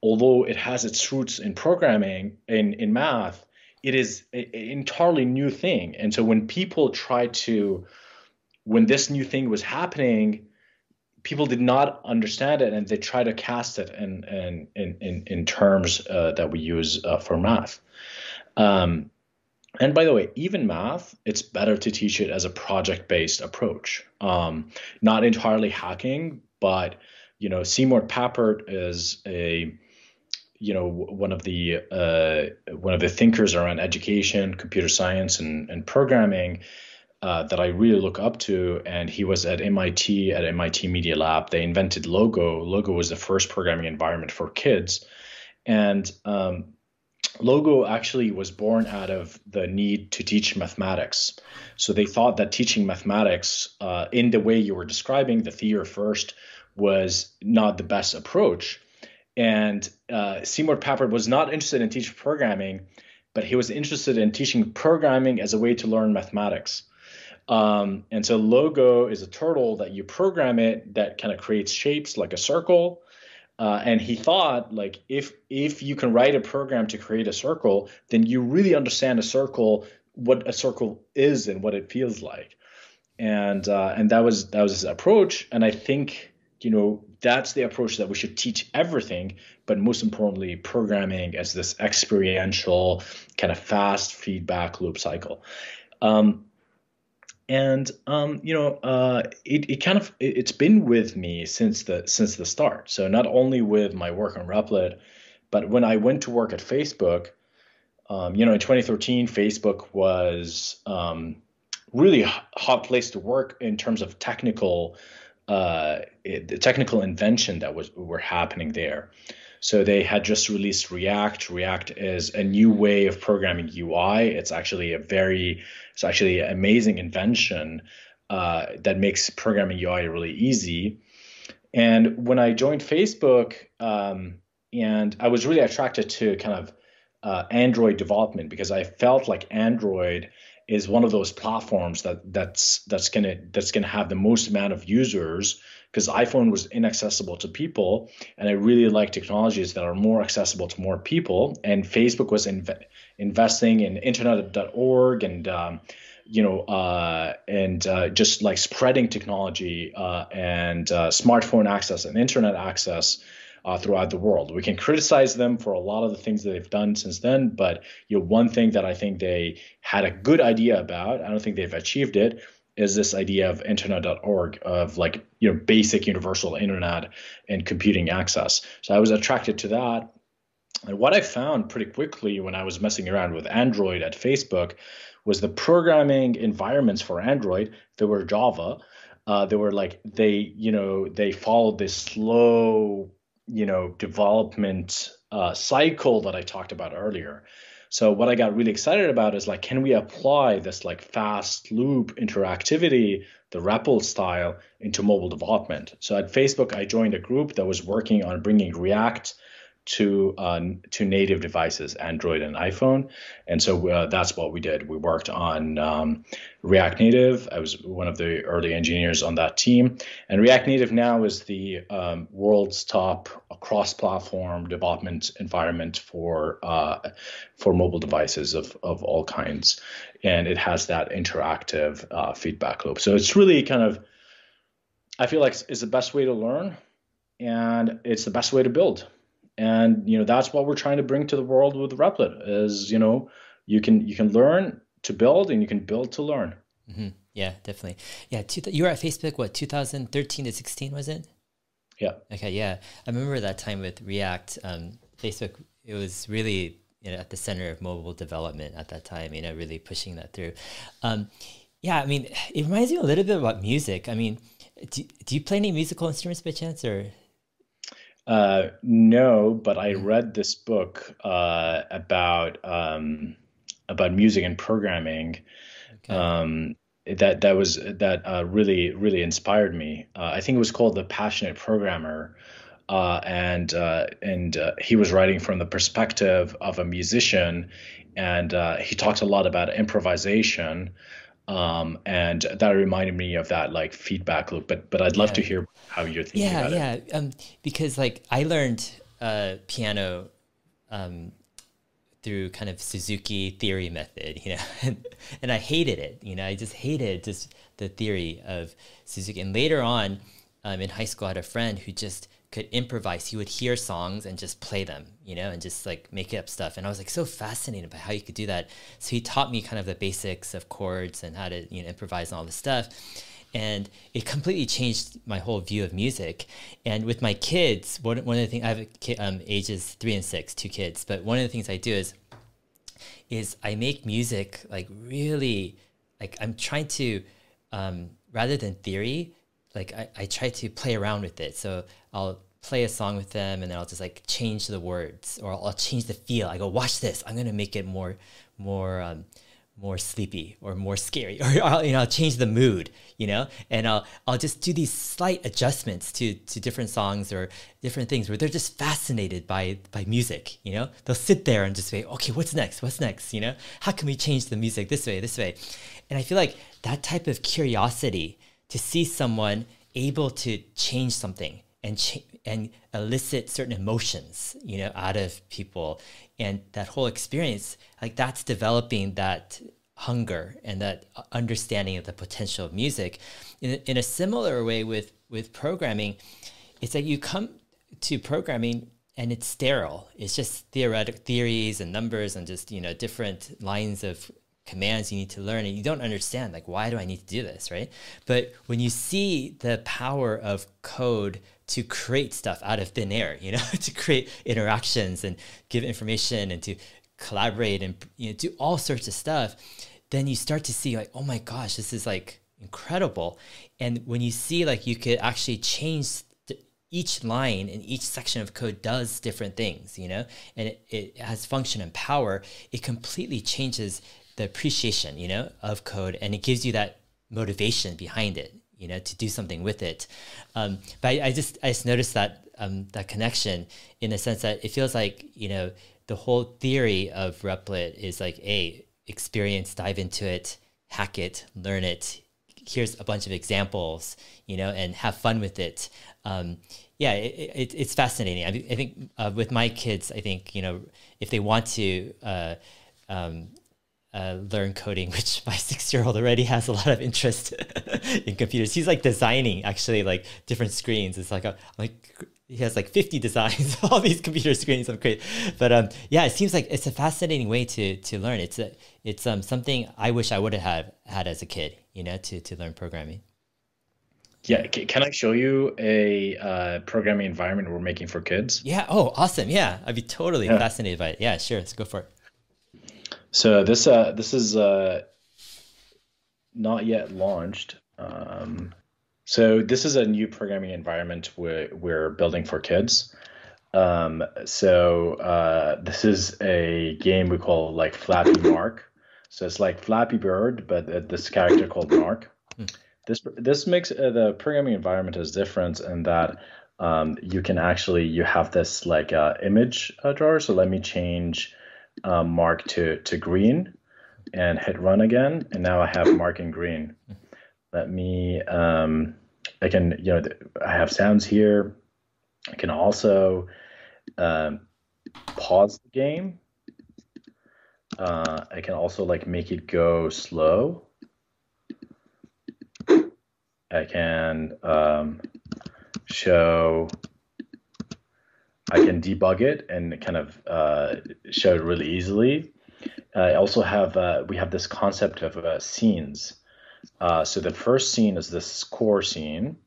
Although it has its roots in programming, in, in math, it is an entirely new thing. And so when people try to, when this new thing was happening, people did not understand it and they try to cast it in, in, in, in, terms uh, that we use uh, for math. Um, and by the way, even math, it's better to teach it as a project-based approach. Um, not entirely hacking, but you know, Seymour Papert is a you know one of the uh, one of the thinkers around education, computer science, and, and programming uh, that I really look up to. And he was at MIT at MIT Media Lab. They invented Logo. Logo was the first programming environment for kids, and um, Logo actually was born out of the need to teach mathematics. So they thought that teaching mathematics uh, in the way you were describing, the theory first, was not the best approach. And uh, Seymour Papert was not interested in teaching programming, but he was interested in teaching programming as a way to learn mathematics. Um, and so Logo is a turtle that you program it that kind of creates shapes like a circle uh, and he thought like if if you can write a program to create a circle, then you really understand a circle, what a circle is and what it feels like. And uh, and that was that was his approach. And I think you know that's the approach that we should teach everything, but most importantly, programming as this experiential kind of fast feedback loop cycle. Um, and um, you know uh, it, it kind of it, has been with me since the since the start. So not only with my work on replit but when i went to work at facebook um, you know in 2013 facebook was um, really hot place to work in terms of technical uh, the technical invention that was were happening there so they had just released React. React is a new way of programming UI. It's actually a very, it's actually an amazing invention uh, that makes programming UI really easy. And when I joined Facebook, um, and I was really attracted to kind of uh, Android development because I felt like Android is one of those platforms that that's that's gonna that's gonna have the most amount of users because iPhone was inaccessible to people, and I really like technologies that are more accessible to more people. And Facebook was inv- investing in Internet.org and um, you know uh, and uh, just like spreading technology uh, and uh, smartphone access and internet access. Uh, throughout the world, we can criticize them for a lot of the things that they've done since then. But you know, one thing that I think they had a good idea about, I don't think they've achieved it, is this idea of internet.org of like you know basic universal internet and computing access so i was attracted to that and what i found pretty quickly when i was messing around with android at facebook was the programming environments for android they were java uh, they were like they you know they followed this slow you know development uh, cycle that i talked about earlier So what I got really excited about is like, can we apply this like fast loop interactivity, the REPL style, into mobile development? So at Facebook, I joined a group that was working on bringing React to uh, to native devices, Android and iPhone, and so uh, that's what we did. We worked on um, React Native. I was one of the early engineers on that team, and React Native now is the um, world's top cross-platform development environment for uh, for mobile devices of of all kinds, and it has that interactive uh, feedback loop. So it's really kind of, I feel like it's the best way to learn, and it's the best way to build and you know that's what we're trying to bring to the world with replit is you know you can you can learn to build and you can build to learn. Mm-hmm. yeah definitely. Yeah two, you were at facebook what 2013 to 16 was it? Yeah. Okay yeah. I remember that time with react um, facebook it was really you know, at the center of mobile development at that time you know really pushing that through. Um, yeah i mean it reminds me a little bit about music. I mean do, do you play any musical instruments by chance or uh, no, but I mm. read this book uh, about um, about music and programming. Okay. Um, that that was that uh, really really inspired me. Uh, I think it was called The Passionate Programmer, uh, and uh, and he was writing from the perspective of a musician, and he talked a lot about improvisation um, and that reminded me of that like feedback loop. But but I'd love yeah. to hear how you're thinking. Yeah, yeah. Um, because like I learned uh, piano um, through kind of Suzuki theory method, you know, and, and I hated it. You know, I just hated just the theory of Suzuki. And later on, um, in high school, I had a friend who just could improvise. He would hear songs and just play them, you know, and just like make up stuff. And I was like so fascinated by how you could do that. So he taught me kind of the basics of chords and how to, you know, improvise and all this stuff. And it completely changed my whole view of music. And with my kids, one, one of the things I have kid, um, ages three and six, two kids, but one of the things I do is, is I make music like really, like I'm trying to, um, rather than theory, like I, I try to play around with it. So I'll play a song with them and then I'll just like change the words or I'll, change the feel. I go, watch this. I'm gonna make it more, more, um, more sleepy or more scary, or I'll, you know, I'll change the mood, you know, and I'll I'll just do these slight adjustments to to different songs or different things where they're just fascinated by by music, you know. They'll sit there and just say, okay, what's next? What's next? You know, how can we change the music this way, this way? And I feel like that type of curiosity to see someone able to change something and ch- and elicit certain emotions, you know, out of people, and that whole experience, like that's developing that hunger and that understanding of the potential of music. In, in a similar way with with programming, it's that you come to programming and it's sterile. It's just theoretic theories and numbers and just you know different lines of commands you need to learn and you don't understand like why do i need to do this right but when you see the power of code to create stuff out of thin air you know to create interactions and give information and to collaborate and you know do all sorts of stuff then you start to see like oh my gosh this is like incredible. And when you see like you could actually change each line and each section of code does different things, you know, and it, it has function and power, it completely changes the appreciation, you know, of code, and it gives you that motivation behind it, you know, to do something with it. Um, but I, I, just I just noticed that um, that connection in the sense that it feels like you know the whole theory of Replit is like a experience, dive into it, hack it, learn it. Here's a bunch of examples, you know, and have fun with it. Um, yeah, it, it, it's fascinating. I, I think uh, with my kids, I think you know if they want to. Uh, um, uh, learn coding, which my six year old already has a lot of interest in computers. He's like designing actually like different screens. It's like a like he has like 50 designs all these computer screens. I'm great but um yeah it seems like it's a fascinating way to to learn. It's a it's um something i wish i would have had, as a kid you know to to learn programming. Yeah can i show you a uh, programming environment we're making for kids? Yeah. Oh awesome. Yeah. I'd be totally yeah. fascinated by it. Yeah sure. Let's go for it so this uh this is uh not yet launched. Um, so this is a new programming environment we're, we're building for kids. Um, so uh, this is a game we call like Flappy Mark. So it's like Flappy Bird, but uh, this character called Mark. Hmm. This this makes uh, the programming environment is different in that um, you can actually you have this like uh, image uh, drawer. So let me change uh, Mark to to green and hit run again, and now I have Mark in green. Let me um, I can you know I have sounds here. I can also um, pause the game. Uh, I can also like make it go slow. I can um, show, I can debug it and kind of uh, show it really easily. I also have, uh, we have this concept of uh, scenes. Uh, so the first scene is this core scene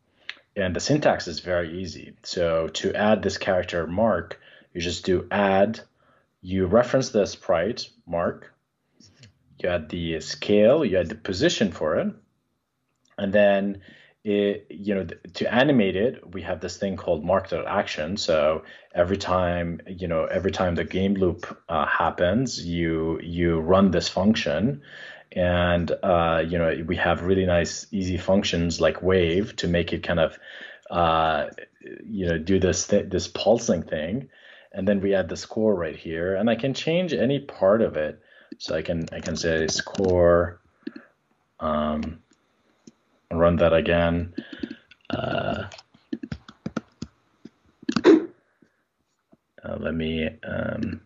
and the syntax is very easy. So to add this character mark, you just do add, you reference the sprite mark, you add the scale, you add the position for it, and then it, you know to animate it we have this thing called mark.action so every time you know every time the game loop uh, happens you you run this function. And uh, you know we have really nice easy functions like wave to make it kind of uh, you know do this th- this pulsing thing. And then we add the score right here. And i can change any part of it. So i can i can say score um, run that again uh, uh, let me um,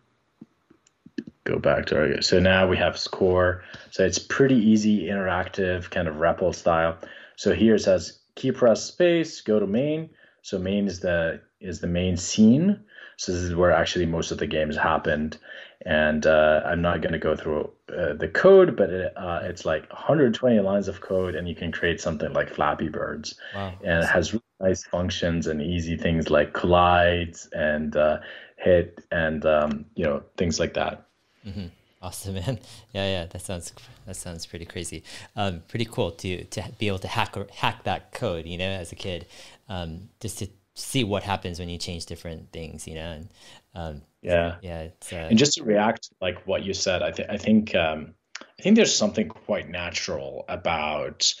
go back to our, so now we have score. So it's pretty easy, interactive, kind of REPL style. So here it says key press space, go to main. So main is the is the main scene. So this is where actually most of the games happened. And uh, I'm not going to go through uh, the code, but it, uh, it's like 120 lines of code, and you can create something like Flappy Birds. Wow. And it has really nice functions and easy things like collides and uh, hit and um, you know things like that. Mm-hmm. Awesome, man. Yeah, yeah, that sounds that sounds pretty crazy. Um, pretty cool to to be able to hack hack that code, you know, as a kid, um, just to see what happens when you change different things, you know. And um, yeah, yeah. Uh, and just to react like what you said, I think I think um, I think there's something quite natural about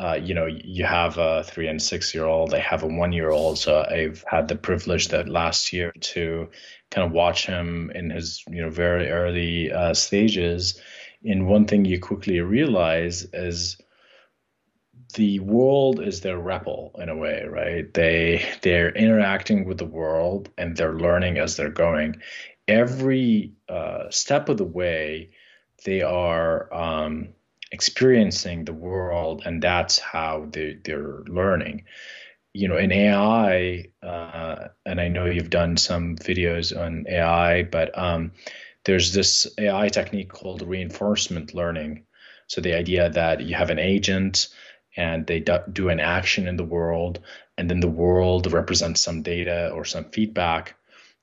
uh, you know, you have a three and six year old, I have a one year old. So I've had the privilege that last year to kind of watch him in his, you know, very early uh, stages. And one thing you quickly realize is the world is their REPL in a way, right? They they're interacting with the world and they're learning as they're going. Every uh, step of the way, they are um, experiencing the world and that's how they, they're learning you know in ai uh, and i know you've done some videos on ai but um, there's this ai technique called reinforcement learning so the idea that you have an agent and they do an action in the world and then the world represents some data or some feedback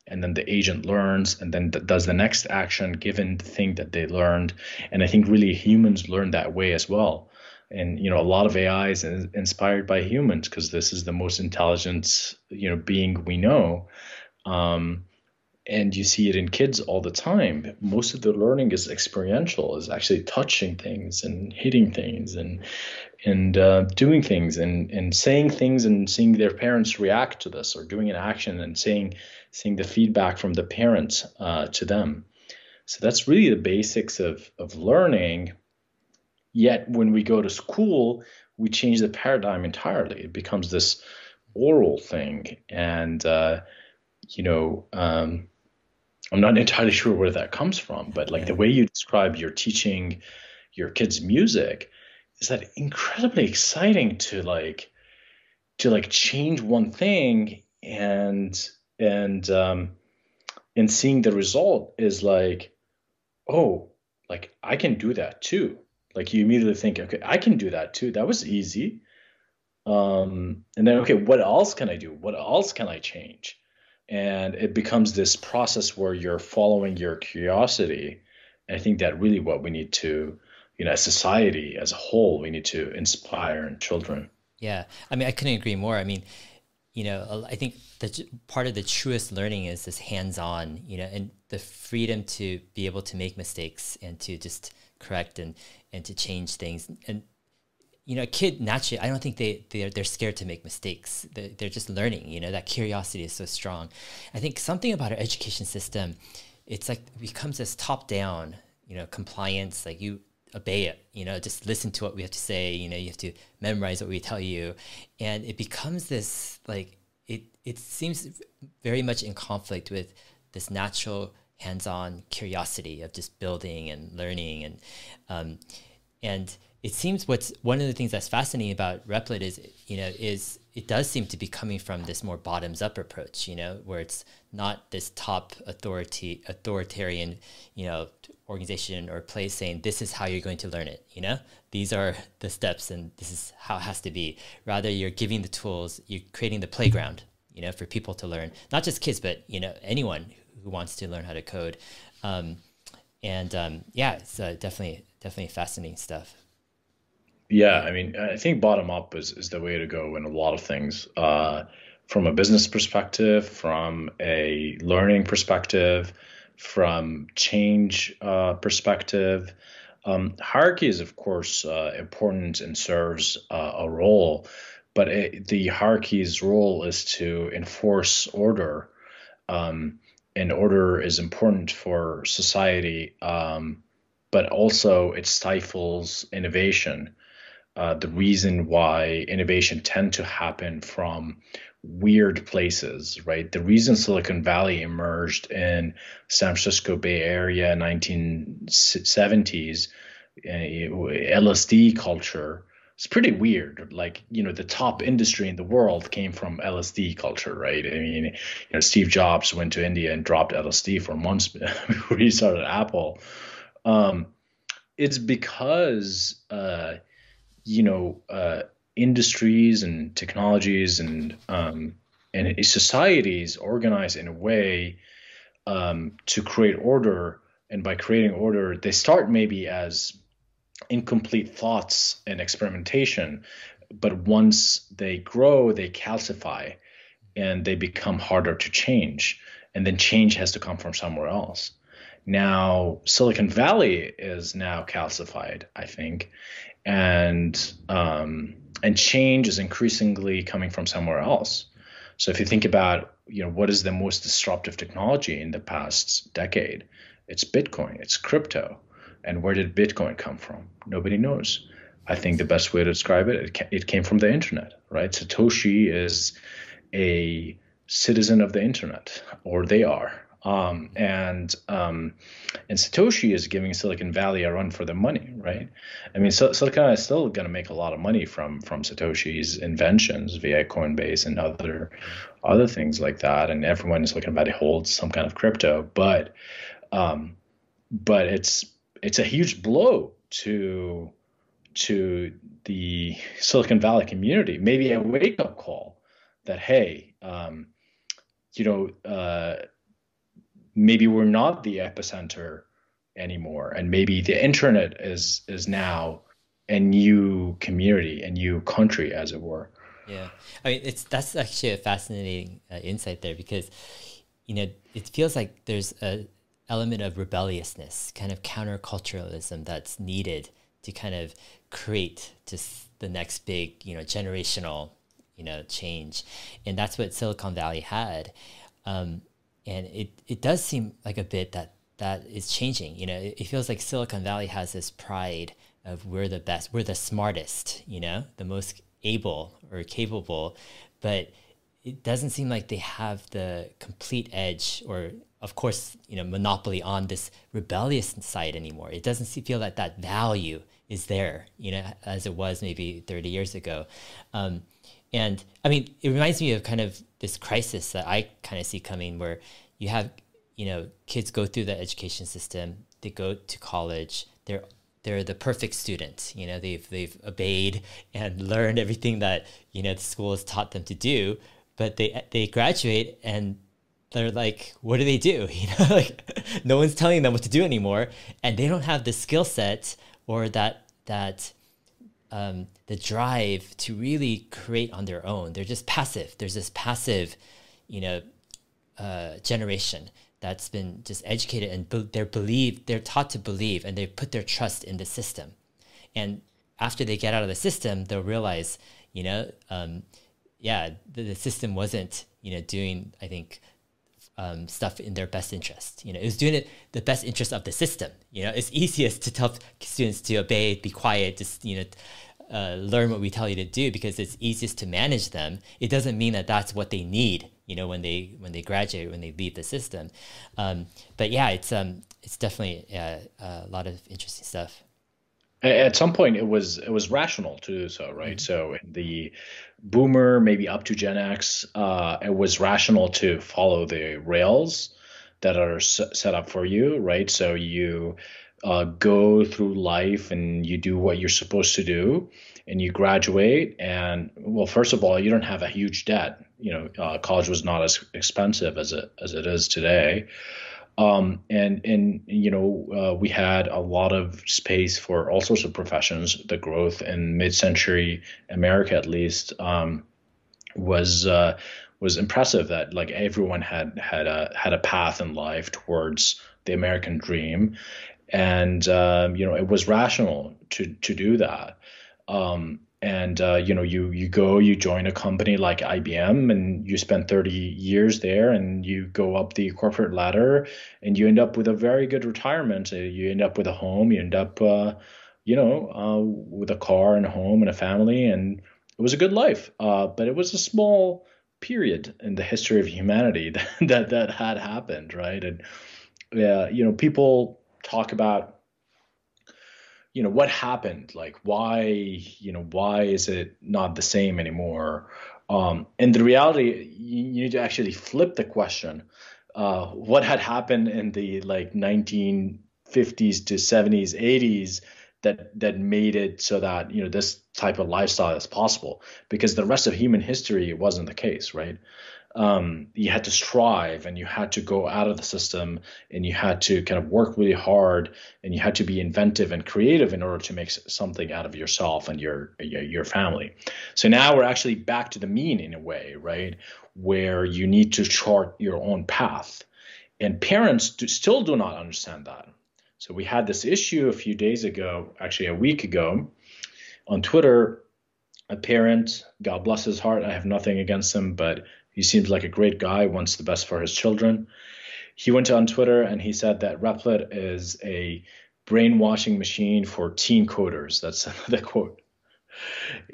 and then the agent learns and then does the next action given the thing that they learned. And i think really humans learn that way as well. And you know a lot of ai is inspired by humans because this is the most intelligent you know being we know. Um, and you see it in kids all the time most of the learning is experiential is actually touching things and hitting things and and uh, doing things and and saying things and seeing their parents react to this or doing an action and saying seeing the feedback from the parents uh, to them. So that's really the basics of, of learning. Yet when we go to school, we change the paradigm entirely. It becomes this oral thing. And, uh, you know, um, I'm not entirely sure where that comes from, but like the way you describe your teaching your kids music is that incredibly exciting to like to like change one thing and and um, and seeing the result is like, oh, like I can do that too. Like you immediately think, okay, I can do that too. That was easy. Um, and then, okay, what else can I do? What else can I change? And it becomes this process where you're following your curiosity. And I think that really what we need to, you know, as society as a whole, we need to inspire in children. Yeah, I mean, I couldn't agree more. I mean, you know, I think that part of the truest learning is this hands-on, you know, and the freedom to be able to make mistakes and to just correct and and to change things. And you know, a kid naturally, I don't think they they're, they're scared to make mistakes. They're, they're just learning. You know, that curiosity is so strong. I think something about our education system, it's like it becomes this top-down, you know, compliance. Like you obey it you know just listen to what we have to say you know you have to memorize what we tell you and it becomes this like it it seems very much in conflict with this natural hands-on curiosity of just building and learning and um, and it seems what's one of the things that's fascinating about Replit is you know is it does seem to be coming from this more bottoms up approach you know where it's not this top authority authoritarian you know organization or place saying this is how you're going to learn it you know? These are the steps and this is how it has to be. Rather you're giving the tools you're creating the playground you know for people to learn. Not just kids but you know anyone who wants to learn how to code. Um, and um, yeah it's uh, definitely definitely fascinating stuff yeah, I mean, I think bottom up is, is the way to go in a lot of things. Uh, from a business perspective, from a learning perspective, from change uh, perspective. Um, hierarchy is, of course, uh, important and serves uh, a role, but it, the hierarchy's role is to enforce order. Um, and order is important for society, um, but also it stifles innovation uh, the reason why innovation tend to happen from weird places, right? The reason Silicon Valley emerged in San Francisco Bay Area 1970s, uh, LSD culture, it's pretty weird. Like, you know, the top industry in the world came from LSD culture, right? I mean, you know, Steve Jobs went to India and dropped LSD for months before he started Apple. Um, it's because uh, you know uh, industries and technologies and um, and societies organize in a way um, to create order. And by creating order they start maybe as incomplete thoughts and experimentation. But once they grow they calcify and they become harder to change. And then change has to come from somewhere else now silicon valley is now calcified i think and um, and change is increasingly coming from somewhere else. So if you think about you know what is the most disruptive technology in the past decade, it's Bitcoin, it's crypto, and where did Bitcoin come from? Nobody knows. I think the best way to describe it, it, it came from the internet, right? Satoshi is a citizen of the internet, or they are. Um, and um, and Satoshi is giving Silicon Valley a run for their money, right? I mean, so, Silicon Valley is still going to make a lot of money from from Satoshi's inventions via Coinbase and other other things like that. And everyone in Silicon Valley holds some kind of crypto, but um, but it's it's a huge blow to to the Silicon Valley community. Maybe a wake up call that hey, um, you know. Uh, maybe we're not the epicenter anymore and maybe the internet is is now a new community a new country as it were. Yeah. I mean it's that's actually a fascinating uh, insight there because you know it feels like there's a element of rebelliousness kind of counterculturalism that's needed to kind of create just the next big you know generational you know change. And that's what silicon valley had. Um, and it it does seem like a bit that that is changing. You know, it, it, feels like Silicon Valley has this pride of we're the best, we're the smartest, you know, the most able or capable, but it doesn't seem like they have the complete edge or of course you know monopoly on this rebellious side anymore it doesn't feel that that value is there you know as it was maybe 30 years ago um, and I mean, it reminds me of kind of this crisis that I kind of see coming where you have, you know, kids go through the education system, they go to college, they're they're the perfect student. You know, they've they've obeyed and learned everything that, you know, the school has taught them to do, but they they graduate and they're like, what do they do? You know, like no one's telling them what to do anymore, and they don't have the skill set or that that um, the drive to really create on their own. They're just passive. There's this passive, you know, uh, generation that's been just educated and be- they're believe they're taught to believe and they put their trust in the system. And after they get out of the system, they'll realize, you know, um, yeah, the, the system wasn't, you know, doing I think um, stuff in their best interest. You know, it was doing it the best interest of the system. You know, it's easiest to tell students to obey, be quiet, just you know, uh, learn what we tell you to do because it's easiest to manage them. It doesn't mean that that's what they need. You know, when they when they graduate, when they leave the system. Um, but yeah, it's um, it's definitely uh, a lot of interesting stuff at some point it was it was rational to do so right mm-hmm. so the boomer maybe up to gen x uh, it was rational to follow the rails that are s- set up for you right so you uh, go through life and you do what you're supposed to do and you graduate and well first of all you don't have a huge debt you know uh, college was not as expensive as it as it is today um, and and you know uh, we had a lot of space for all sorts of professions. The growth in mid-century America, at least, um, was uh, was impressive. That like everyone had had a had a path in life towards the American dream, and um, you know it was rational to to do that. Um, and uh, you know you you go you join a company like IBM and you spend 30 years there and you go up the corporate ladder and you end up with a very good retirement. Uh, you end up with a home you end up uh, you know uh, with a car and a home and a family and it was a good life. Uh, but it was a small period in the history of humanity that that, that had happened right? And yeah you know people talk about you know what happened like why you know why is it not the same anymore? Um, and the reality you, you need to actually flip the question uh, what had happened in the like 1950s to 70s 80s that that made it so that you know this type of lifestyle is possible? Because the rest of human history wasn't the case right um, you had to strive and you had to go out of the system and you had to kind of work really hard and you had to be inventive and creative in order to make something out of yourself and your your family. So now we're actually back to the mean in a way, right? Where you need to chart your own path. And parents do, still do not understand that. So we had this issue a few days ago, actually a week ago, on Twitter. A parent, God bless his heart, I have nothing against him, but he seems like a great guy, wants the best for his children. He went on Twitter and he said that Replit is a brainwashing machine for teen coders. That's the quote.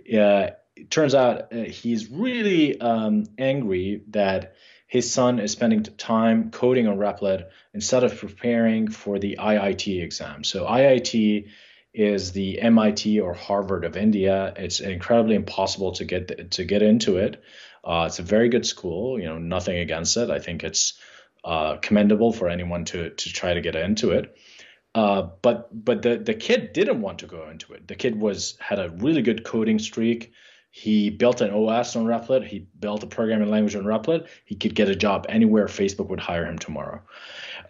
Yeah, it turns out uh, he's really um, angry that his son is spending time coding on Replit instead of preparing for the IIT exam. So IIT is the MIT or Harvard of India. It's incredibly impossible to get to get into it. Uh, it's a very good school. You know, nothing against it. I think it's uh, commendable for anyone to to try to get into it. Uh, but but the the kid didn't want to go into it. The kid was had a really good coding streak. He built an OS on Replit. He built a programming language on Replit. He could get a job anywhere. Facebook would hire him tomorrow.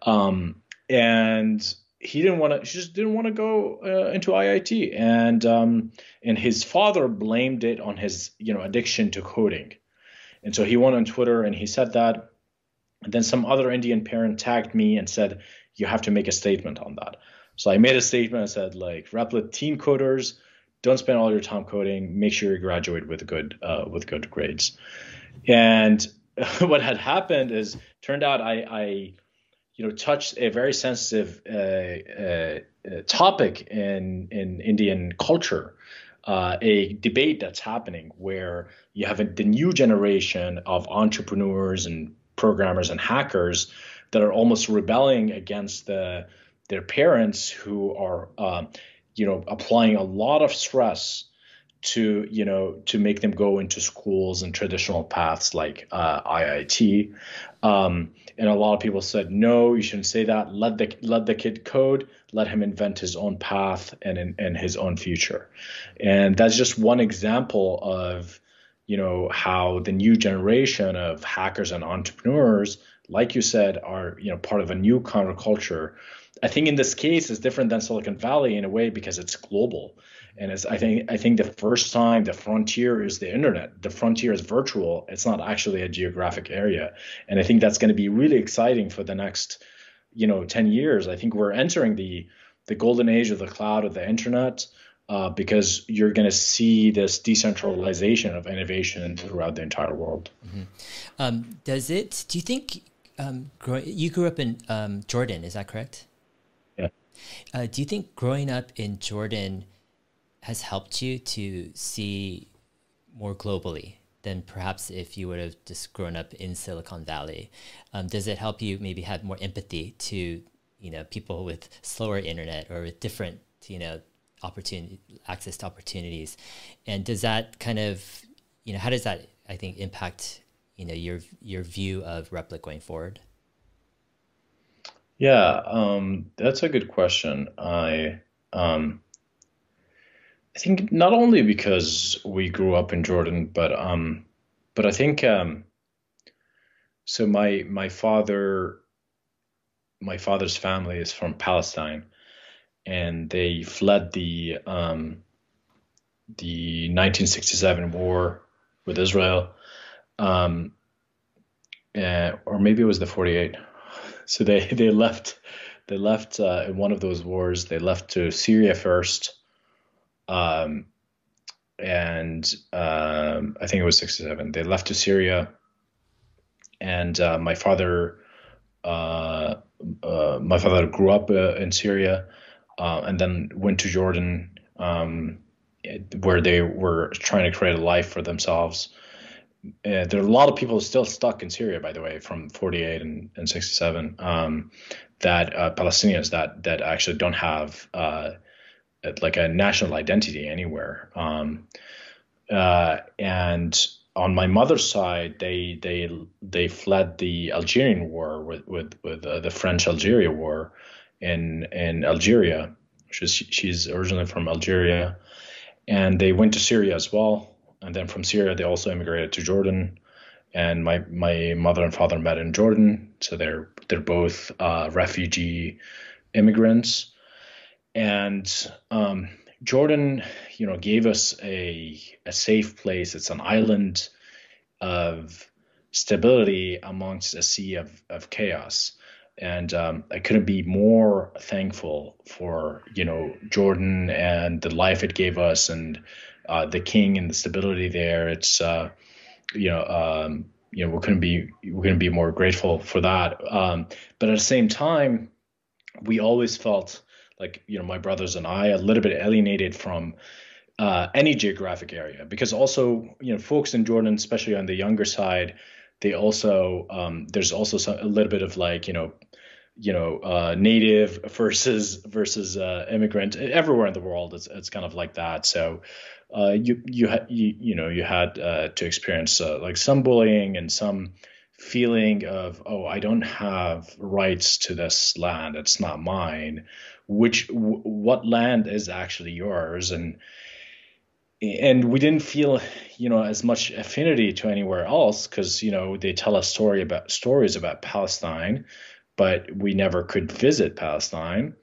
Um, and he didn't want to. Just didn't want to go uh, into IIT. And um, and his father blamed it on his you know addiction to coding. And so he went on Twitter and he said that. And then some other Indian parent tagged me and said, you have to make a statement on that. So I made a statement. I said, like, Replit teen coders, don't spend all your time coding. Make sure you graduate with good uh, with good grades. And what had happened is, turned out I, I you know, touched a very sensitive uh, uh, uh topic in in Indian culture uh, a debate that's happening where you have a, the new generation of entrepreneurs and programmers and hackers that are almost rebelling against the, their parents who are, um, you know, applying a lot of stress to you know to make them go into schools and traditional paths like uh, IIT. Um, and a lot of people said no, you shouldn't say that. Let the let the kid code. Let him invent his own path and and his own future. And that's just one example of you know how the new generation of hackers and entrepreneurs, like you said, are you know part of a new counterculture. I think in this case it's different than Silicon Valley in a way because it's global And as I think I think the first time the frontier is the internet. The frontier is virtual. It's not actually a geographic area. And I think that's going to be really exciting for the next, you know, 10 years. I think we're entering the the golden age of the cloud of the internet. Uh, because you're going to see this decentralization of innovation throughout the entire world. Mm-hmm. Um, does it? Do you think um, grow, you grew up in um, Jordan? Is that correct? Yeah. Uh, do you think growing up in Jordan has helped you to see more globally than perhaps if you would have just grown up in Silicon Valley? Um, does it help you maybe have more empathy to you know people with slower internet or with different you know opportunity access to opportunities, and does that kind of you know how does that I think impact you know your your view of Replit going forward? Yeah, um, that's a good question. I um, I think not only because we grew up in Jordan, but um, but I think um, so. My my father, my father's family is from Palestine, and they fled the um, the 1967 war with Israel, um, uh, or maybe it was the 48. So they they left they left uh, in one of those wars. They left to Syria first um, and um, I think it was 67. They left to Syria, and uh, my father, uh, uh, my father grew up uh, in Syria, uh, and then went to Jordan, um, where they were trying to create a life for themselves. Uh, there are a lot of people still stuck in Syria, by the way, from 48 and, and 67. Um, that Palestinians that that actually don't have like a national identity anywhere. Um, uh, and on my mother's side, they they they fled the Algerian war with with with uh, the French Algeria war in in Algeria. She's she's originally from Algeria, and they went to Syria as well. And then from Syria, they also immigrated to Jordan. And my my mother and father met in Jordan, so they're they're both uh, refugee immigrants and um, Jordan, you know, gave us a a safe place. It's an island of stability amongst a sea of of chaos, and um, I couldn't be more thankful for you know Jordan and the life it gave us, and uh, the king and the stability there. It's uh, you know. Um, you know, we couldn't be we couldn't be more grateful for that. Um, but at the same time, we always felt like you know my brothers and I a little bit alienated from uh, any geographic area. Because also you know folks in Jordan, especially on the younger side, they also um, there's also some, a little bit of like you know you know uh, native versus versus uh, immigrant. Everywhere in the world it's, it's kind of like that. So uh, you you, ha- you you know you had uh, to experience uh, like some bullying and some feeling of oh I don't have rights to this land. It's not mine which w- what land is actually yours? And and we didn't feel you know as much affinity to anywhere else because you know they tell us story about stories about Palestine but we never could visit Palestine.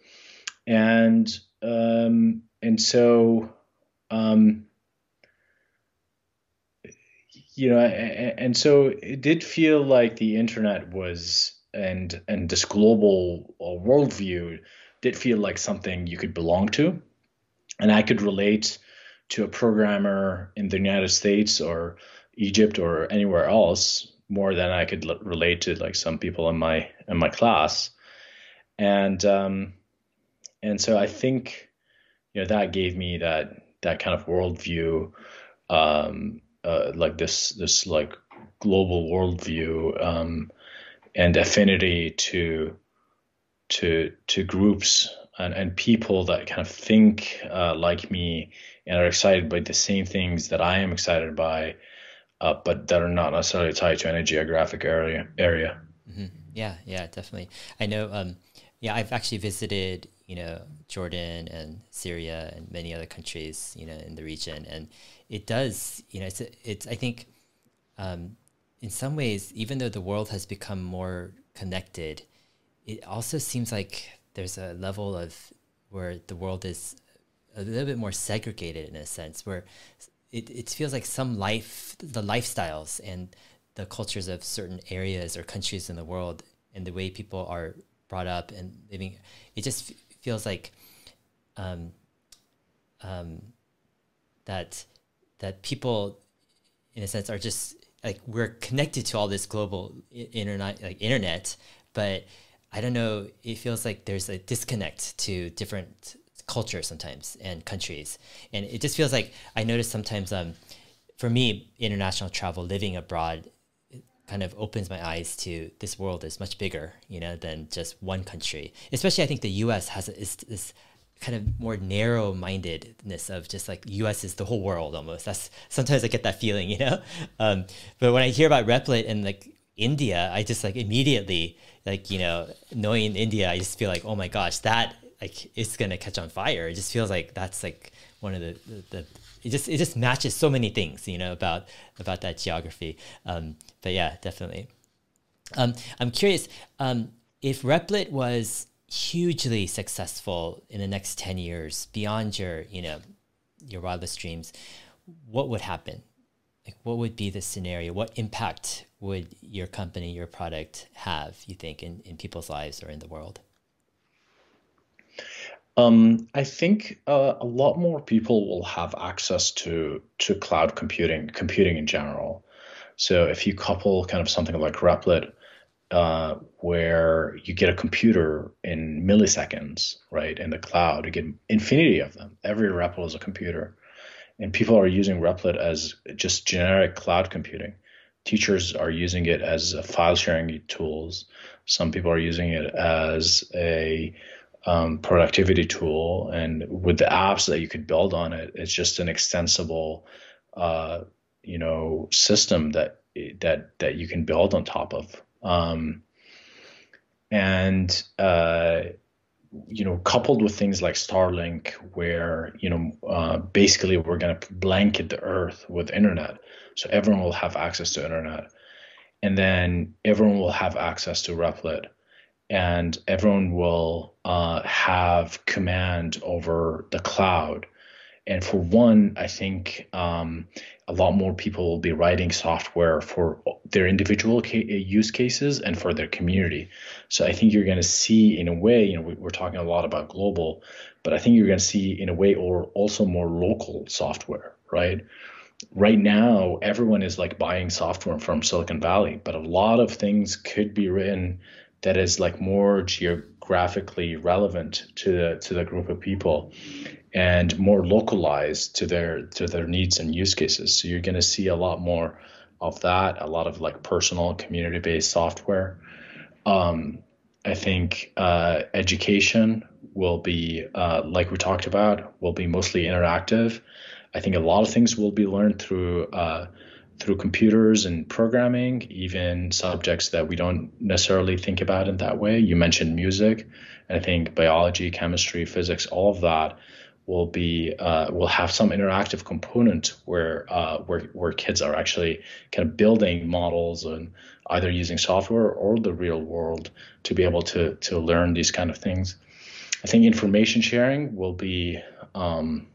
And um, and so um, you know and, and so it did feel like the internet was and and this global uh, worldview did feel like something you could belong to. And I could relate to a programmer in the United States or Egypt or anywhere else more than I could l- relate to like some people in my in my class. And um, and so I think you know that gave me that that kind of worldview, um, uh, like this this like global worldview um, and affinity to to to groups and, and people that kind of think uh, like me and are excited by the same things that I am excited by, uh, but that are not necessarily tied to any geographic area area. Mm-hmm. Yeah, yeah, definitely. I know. Um, yeah, I've actually visited you know Jordan and Syria and many other countries you know in the region, and it does you know it's it's I think um, in some ways even though the world has become more connected it also seems like there's a level of where the world is a little bit more segregated in a sense, where it, it feels like some life, the lifestyles and the cultures of certain areas or countries in the world and the way people are brought up and living, it just feels like um, um, that that people, in a sense, are just like we're connected to all this global internet, like internet, but I don't know. It feels like there's a disconnect to different cultures sometimes and countries, and it just feels like I notice sometimes. Um, for me, international travel, living abroad, kind of opens my eyes to this world is much bigger, you know, than just one country. Especially, I think the U.S. has is this kind of more narrow mindedness of just like US is the whole world almost. That's sometimes I get that feeling, you know? Um, but when I hear about Replit and like India, I just like immediately like, you know, knowing India, I just feel like, oh my gosh, that like it's gonna catch on fire. It just feels like that's like one of the, the, the it just it just matches so many things, you know, about about that geography. Um, but yeah, definitely. Um, I'm curious um, if Replit was hugely successful in the next 10 years beyond your you know your wildest dreams what would happen like what would be the scenario what impact would your company your product have you think in, in people's lives or in the world um, I think uh, a lot more people will have access to to cloud computing, computing in general. So if you couple kind of something like Replit uh, where you get a computer in milliseconds, right, in the cloud. You get infinity of them. Every REPL is a computer. And people are using Replit as just generic cloud computing. Teachers are using it as file sharing tools. Some people are using it as a um, productivity tool. And with the apps that you could build on it, it's just an extensible, uh, you know, system that that that you can build on top of. Um, and uh, you know, coupled with things like Starlink, where you know, uh, basically we're going to blanket the Earth with internet, so everyone will have access to internet, and then everyone will have access to Replit, and everyone will uh, have command over the cloud. And for one, I think um, a lot more people will be writing software for their individual ca- use cases and for their community. So I think you're going to see, in a way, you know, we're talking a lot about global, but I think you're going to see, in a way, or also more local software, right? Right now, everyone is like buying software from Silicon Valley, but a lot of things could be written that is like more geographically relevant to the to the group of people and more localized to their to their needs and use cases. So you're going to see a lot more of that, a lot of like personal community based software. Um, I think uh, education will be, uh, like we talked about, will be mostly interactive. I think a lot of things will be learned through uh, through computers and programming, even subjects that we don't necessarily think about in that way. You mentioned music, and I think biology, chemistry, physics, all of that will be uh, will have some interactive component where uh, where where kids are actually kind of building models and either using software or the real world to be able to to learn these kind of things. I think information sharing will be um,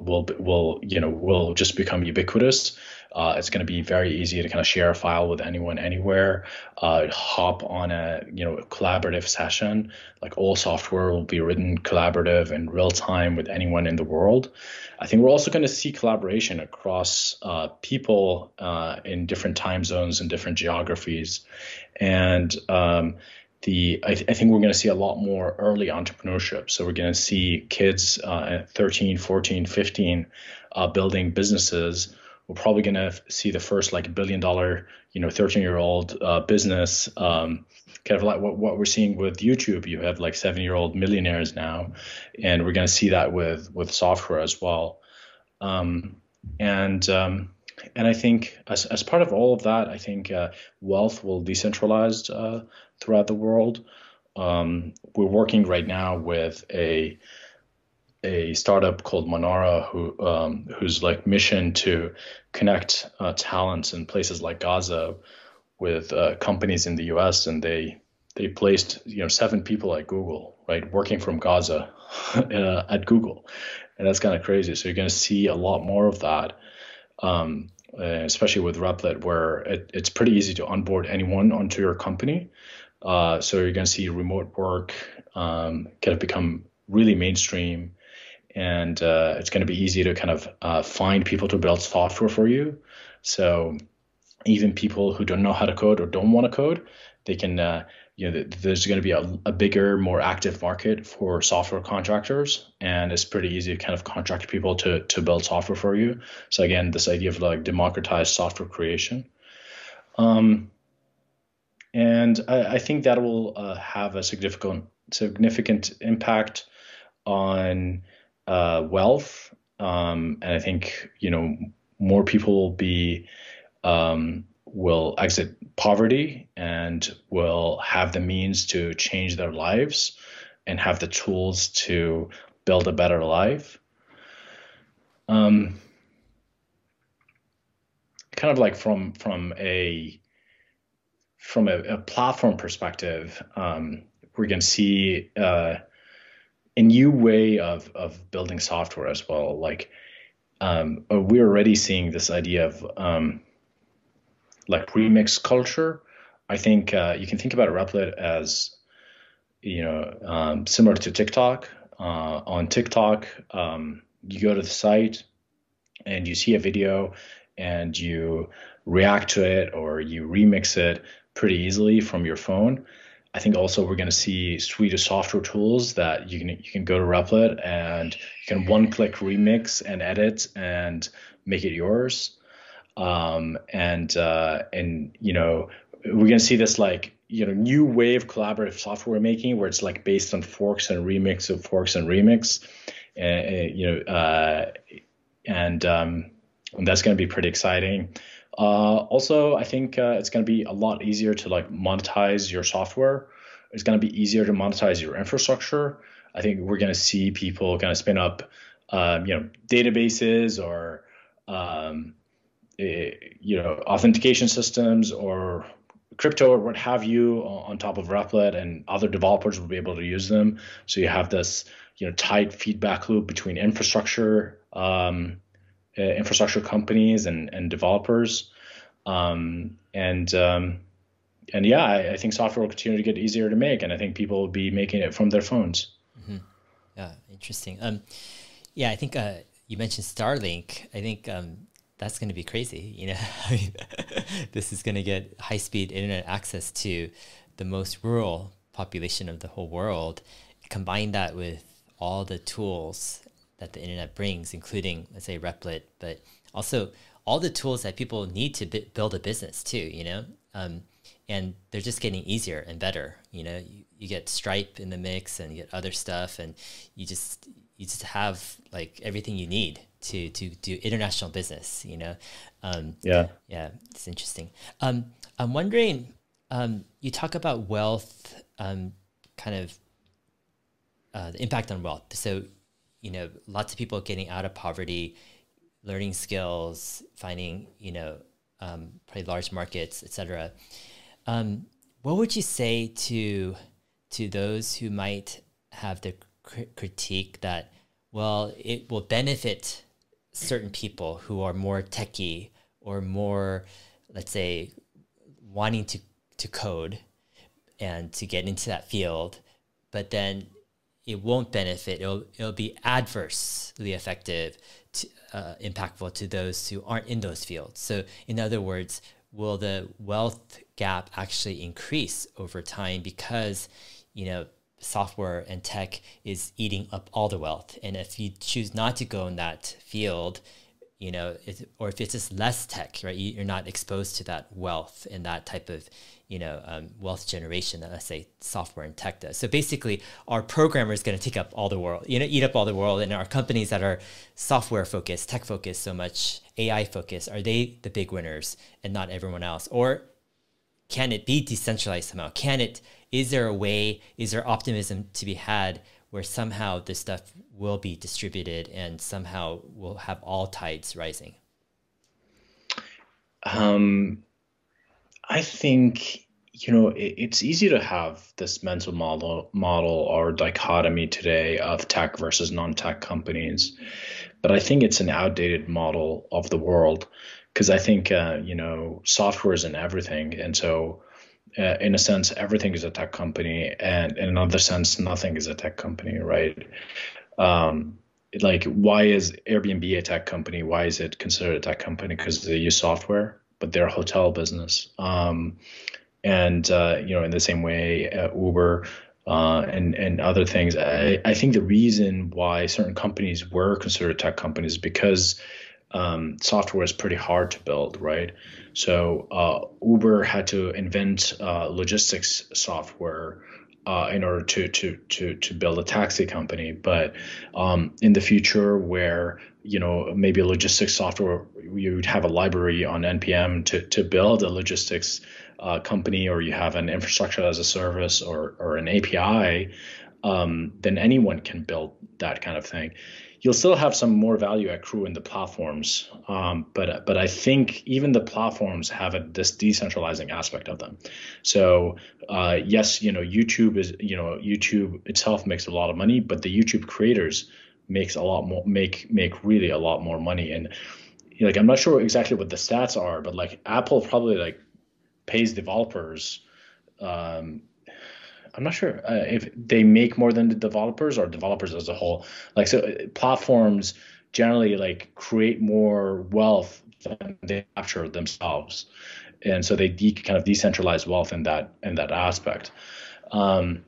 will will you know will just become ubiquitous uh, it's going to be very easy to kind of share a file with anyone anywhere. Uh, hop on a you know collaborative session. Like all software will be written collaborative in real time with anyone in the world. I think we're also going to see collaboration across uh, people uh, in different time zones and different geographies, and um, the I, th- I, think we're going to see a lot more early entrepreneurship. So we're going to see kids uh, at 13, 14, 15 uh, building businesses we're probably going to see the first like billion dollar, you know, 13 year old uh, business. Um, kind of like what, what we're seeing with YouTube. You have like seven year old millionaires now, and we're going to see that with with software as well. Um, and um, and I think as, as part of all of that, I think uh, wealth will decentralize uh, throughout the world. Um, we're working right now with a a startup called Manara, who um, whose like mission to connect uh, talents in places like Gaza with uh, companies in the U.S. and they they placed you know seven people at Google, right, working from Gaza uh, at Google, and that's kind of crazy. So you're going to see a lot more of that, um, uh, especially with Replit, where it, it's pretty easy to onboard anyone onto your company. Uh, so you're going to see remote work um, kind of become really mainstream, and uh, it's going to be easy to kind of uh, find people to build software for you. So even people who don't know how to code or don't want to code, they can uh, you know, there's going to be a, a, bigger, more active market for software contractors, and it's pretty easy to kind of contract people to to build software for you. So again, this idea of like democratized software creation, um, and I, I think that will uh, have a significant significant impact on uh, wealth, um, and I think you know more people will be um, will exit poverty and will have the means to change their lives and have the tools to build a better life. Um, kind of like from from a from a, a platform perspective, um, we're going to see uh, a new way of of building software as well. Like um, we're already seeing this idea of um, like remix culture. I think uh, you can think about Replit as you know um, similar to TikTok. Uh, on TikTok, um, you go to the site and you see a video and you react to it or you remix it pretty easily from your phone. I think also we're going to see a suite of software tools that you can you can go to Replit and you can one click remix and edit and make it yours um, and uh, and you know we're gonna see this like you know new wave collaborative software making where it's like based on forks and remix of forks and remix, and you know uh, and um, and that's gonna be pretty exciting. Uh, also, I think uh, it's going to be a lot easier to like monetize your software. It's going to be easier to monetize your infrastructure. I think we're going to see people kind of spin up, um, you know, databases or um, Eh, you know authentication systems or crypto or what have you on top of Replit, and other developers will be able to use them. So you have this you know tight feedback loop between infrastructure um, uh, infrastructure companies and and developers, um, and um, and yeah, I, I, think software will continue to get easier to make, and I think people will be making it from their phones. Mm-hmm. Yeah, interesting. Um, yeah, I think uh, you mentioned Starlink. I think um, that's going to be crazy. You know, I mean, this is going to get high speed internet access to the most rural population of the whole world. Combine that with all the tools that the internet brings, including, let's say, Replit, but also all the tools that people need to b- build a business too, you know? Um, and they're just getting easier and better. You know, you, you get Stripe in the mix and you get other stuff, and you just, you just have like everything you need to to do international business. You know, um, yeah, yeah, it's interesting. Um, I'm wondering, um, you talk about wealth, um, kind of uh, the impact on wealth. So, you know, lots of people getting out of poverty, learning skills, finding you know um, probably large markets, etc. Um, what would you say to to those who might have the cr- critique that well, it will benefit certain people who are more techy or more, let's say, wanting to, to code and to get into that field, but then it won't benefit. It'll, it'll be adversely effective, to, uh, impactful to those who aren't in those fields. So, in other words, will the wealth gap actually increase over time because, you know, software and tech is eating up all the wealth. And if you choose not to go in that field, you know, or if it's just less tech, right, you're not exposed to that wealth and that type of, you know, um, wealth generation that let's say software and tech does. So basically, our programmer is going to take up all the world, you know, eat up all the world, and our companies that are software focused, tech focused, so much AI focused, are they the big winners and not everyone else? Or can it be decentralized somehow? Can it is there a way, is there optimism to be had where somehow this stuff will be distributed and somehow we'll have all tides rising? Um, I think you know, it, it's easy to have this mental model model or dichotomy today of tech versus non-tech companies, but I think it's an outdated model of the world because I think uh, you know software is in everything, and so uh, in a sense, everything is a tech company, and in another sense, nothing is a tech company, right? Um, like, why is Airbnb a tech company? Why is it considered a tech company? Because they use software, but they're hotel business. Um, and uh, you know, in the same way, uh, Uber uh, and and other things. I, I think the reason why certain companies were considered tech companies is because um, software is pretty hard to build, right? So uh, Uber had to invent uh, logistics software uh, in order to, to to to build a taxi company. But um, in the future, where you know maybe logistics software, you would have a library on npm to to build a logistics uh, company, or you have an infrastructure as a service or or an API, um, then anyone can build that kind of thing you'll still have some more value accrue in the platforms. Um, but but I think even the platforms have a, this decentralizing aspect of them. So uh, yes, you know YouTube is you know YouTube itself makes a lot of money, but the YouTube creators makes a lot more make make really a lot more money. And like I'm not sure exactly what the stats are, but like Apple probably like pays developers um, I'm not sure uh, if they make more than the developers or developers as a whole. Like so, uh, platforms generally like create more wealth than they capture themselves, and so they de- kind of decentralize wealth in that in that aspect. Um,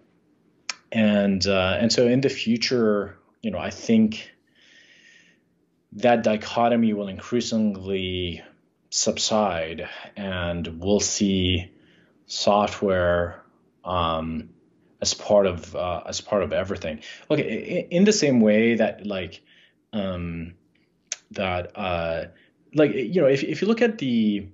and uh, and so in the future, you know, I think that dichotomy will increasingly subside, and we'll see software um, as part of uh, as part of everything. Okay, in the same way that like um, that uh, like you know if if you look at the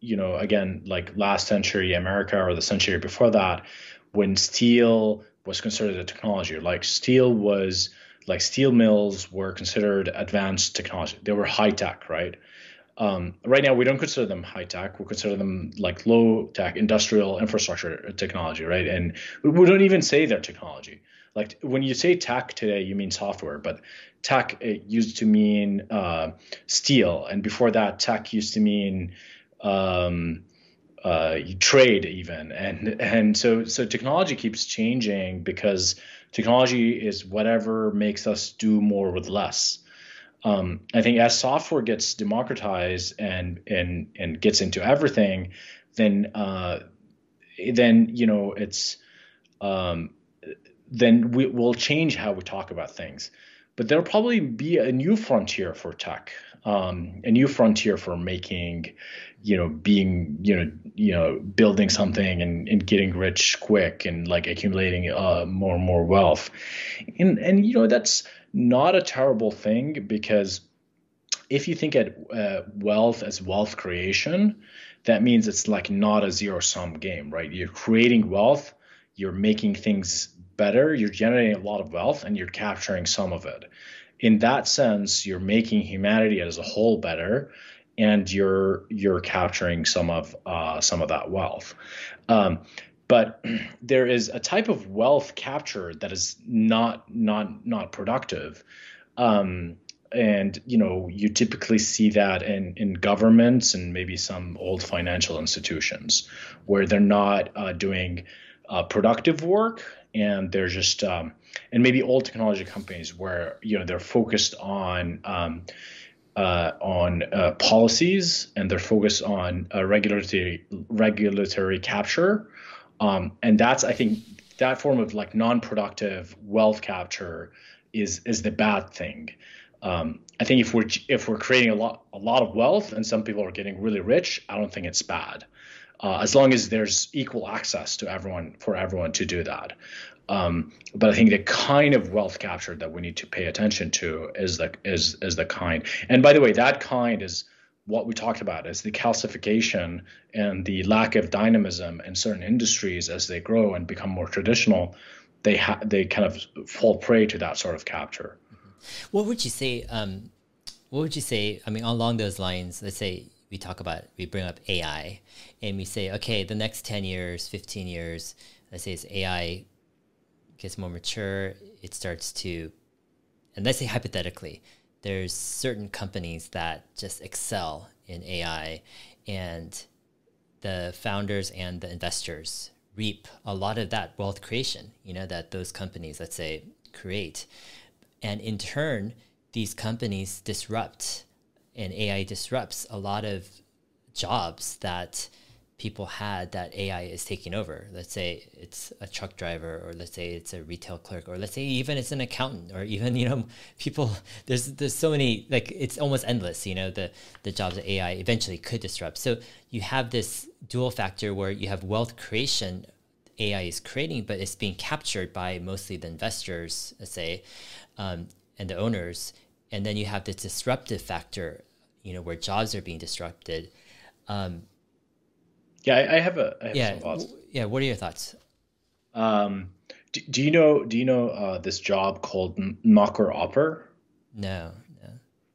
you know again like last century America or the century before that when steel was considered a technology like steel was like steel mills were considered advanced technology they were high tech right um, right now, we don't consider them high tech. We consider them like low tech industrial infrastructure technology, right? And we don't even say they're technology. Like when you say tech today, you mean software, but tech used to mean uh, steel, and before that, tech used to mean um, uh, trade even, and and so so technology keeps changing because technology is whatever makes us do more with less um, I think as software gets democratized and and and gets into everything, then uh, then you know it's um, then we will change how we talk about things. But there'll probably be a new frontier for tech, um, a new frontier for making, you know, being, you know, you know, building something and, and getting rich quick and like accumulating uh, more and more wealth, and and you know that's not a terrible thing because if you think at uh, wealth as wealth creation, that means it's like not a zero sum game, right? You're creating wealth, you're making things better, you're generating a lot of wealth, and you're capturing some of it. In that sense, you're making humanity as a whole better, and you're you're capturing some of uh, some of that wealth. Um, but there is a type of wealth capture that is not not not productive um, and you know you typically see that in in governments and maybe some old financial institutions where they're not uh, doing uh, productive work and they're just um, and maybe old technology companies where you know they're focused on um, uh, on uh, policies and they're focused on uh, regulatory regulatory capture um, and that's, I think, that form of like non-productive wealth capture is is the bad thing. Um, I think if we're if we're creating a lot a lot of wealth and some people are getting really rich, I don't think it's bad, uh, as long as there's equal access to everyone for everyone to do that. Um, but I think the kind of wealth capture that we need to pay attention to is the is is the kind. And by the way, that kind is what we talked about is the calcification and the lack of dynamism in certain industries as they grow and become more traditional they ha- they kind of fall prey to that sort of capture what would you say um, what would you say i mean along those lines let's say we talk about we bring up AI and we say, okay, the next 10 years, 15 years, let's say as AI gets more mature, it starts to and let's say hypothetically, there's certain companies that just excel in AI and the founders and the investors reap a lot of that wealth creation, you know, that those companies, let's say, create. And in turn, these companies disrupt and AI disrupts a lot of jobs that people had that AI is taking over. Let's say it's a truck driver, or let's say it's a retail clerk, or let's say even it's an accountant, or even you know people. There's there's so many like it's almost endless. You know the the jobs that AI eventually could disrupt. So you have this dual factor where you have wealth creation. AI is creating, but it's being captured by mostly the investors, let's say, um, and the owners. And then you have the disruptive factor, you know, where jobs are being disrupted. Um, yeah, I, I have a I have yeah, yeah. What are your thoughts? Um, do, do you know do you know uh, this job called knocker upper? No, no.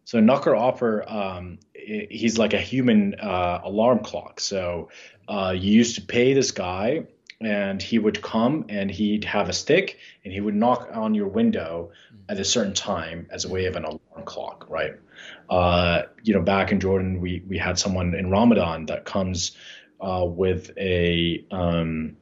So knocker upper, um, he's like a human uh, alarm clock. So uh, you used to pay this guy, and he would come and he'd have a stick and he would knock on your window at a certain time as a way of an alarm clock, right? Uh, you know, back in Jordan, we we had someone in Ramadan that comes uh, with a um,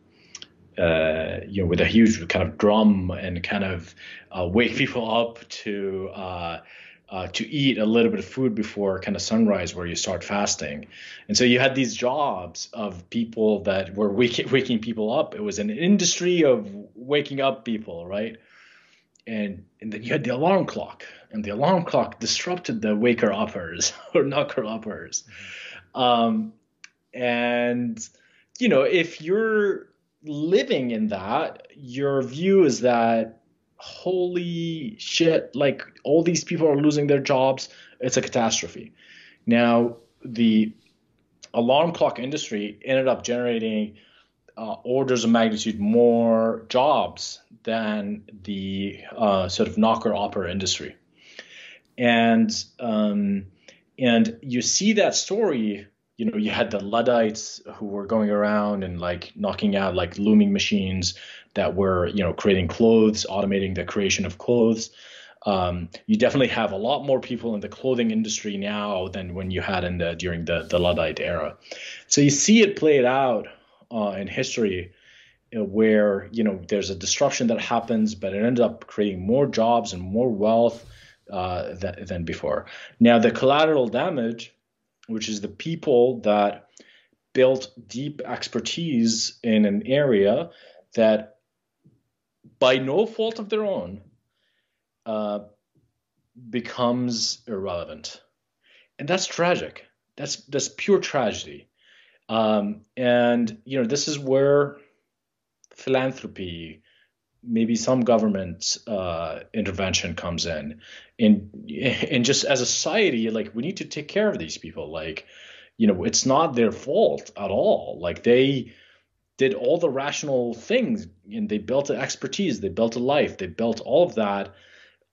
uh, you know with a huge kind of drum and kind of uh, wake people up to uh, uh, to eat a little bit of food before kind of sunrise where you start fasting. And so you had these jobs of people that were waking, waking people up. It was an industry of waking up people right and and then you had the alarm clock and the alarm clock disrupted the waker uppers or knocker uppers mm-hmm. um, and, you know, if you're living in that, your view is that, holy shit, like all these people are losing their jobs. It's a catastrophe. Now, the alarm clock industry ended up generating uh, orders of magnitude more jobs than the uh, sort of knocker upper industry. And um, and you see that story you know you had the luddites who were going around and like knocking out like looming machines that were you know creating clothes automating the creation of clothes um, you definitely have a lot more people in the clothing industry now than when you had in the during the, the luddite era so you see it played out uh, in history uh, where you know there's a disruption that happens but it ended up creating more jobs and more wealth uh, th- than before now the collateral damage which is the people that built deep expertise in an area that, by no fault of their own, uh, becomes irrelevant, and that's tragic. That's that's pure tragedy. Um, and you know this is where philanthropy, maybe some government uh, intervention comes in. And and just as a society like we need to take care of these people. Like you know it's not their fault at all. Like they did all the rational things and they built an expertise they built a life they built all of that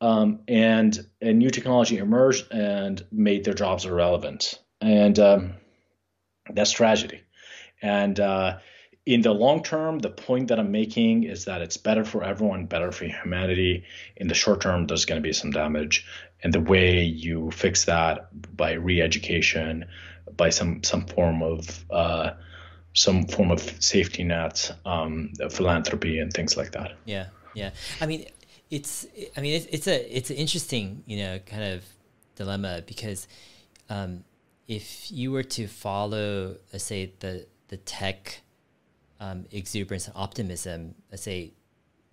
um, and a new technology emerged and made their jobs irrelevant. And um, that's tragedy and uh, in the long term, the point that I'm making is that it's better for everyone, better for humanity. In the short term, there's going to be some damage, and the way you fix that by re-education, by some some form of uh, some form of safety net, um, philanthropy, and things like that. Yeah, yeah. I mean, it's I mean it's, it's a it's an interesting you know kind of dilemma because um, if you were to follow, let's say the the tech um, exuberance and optimism, let's say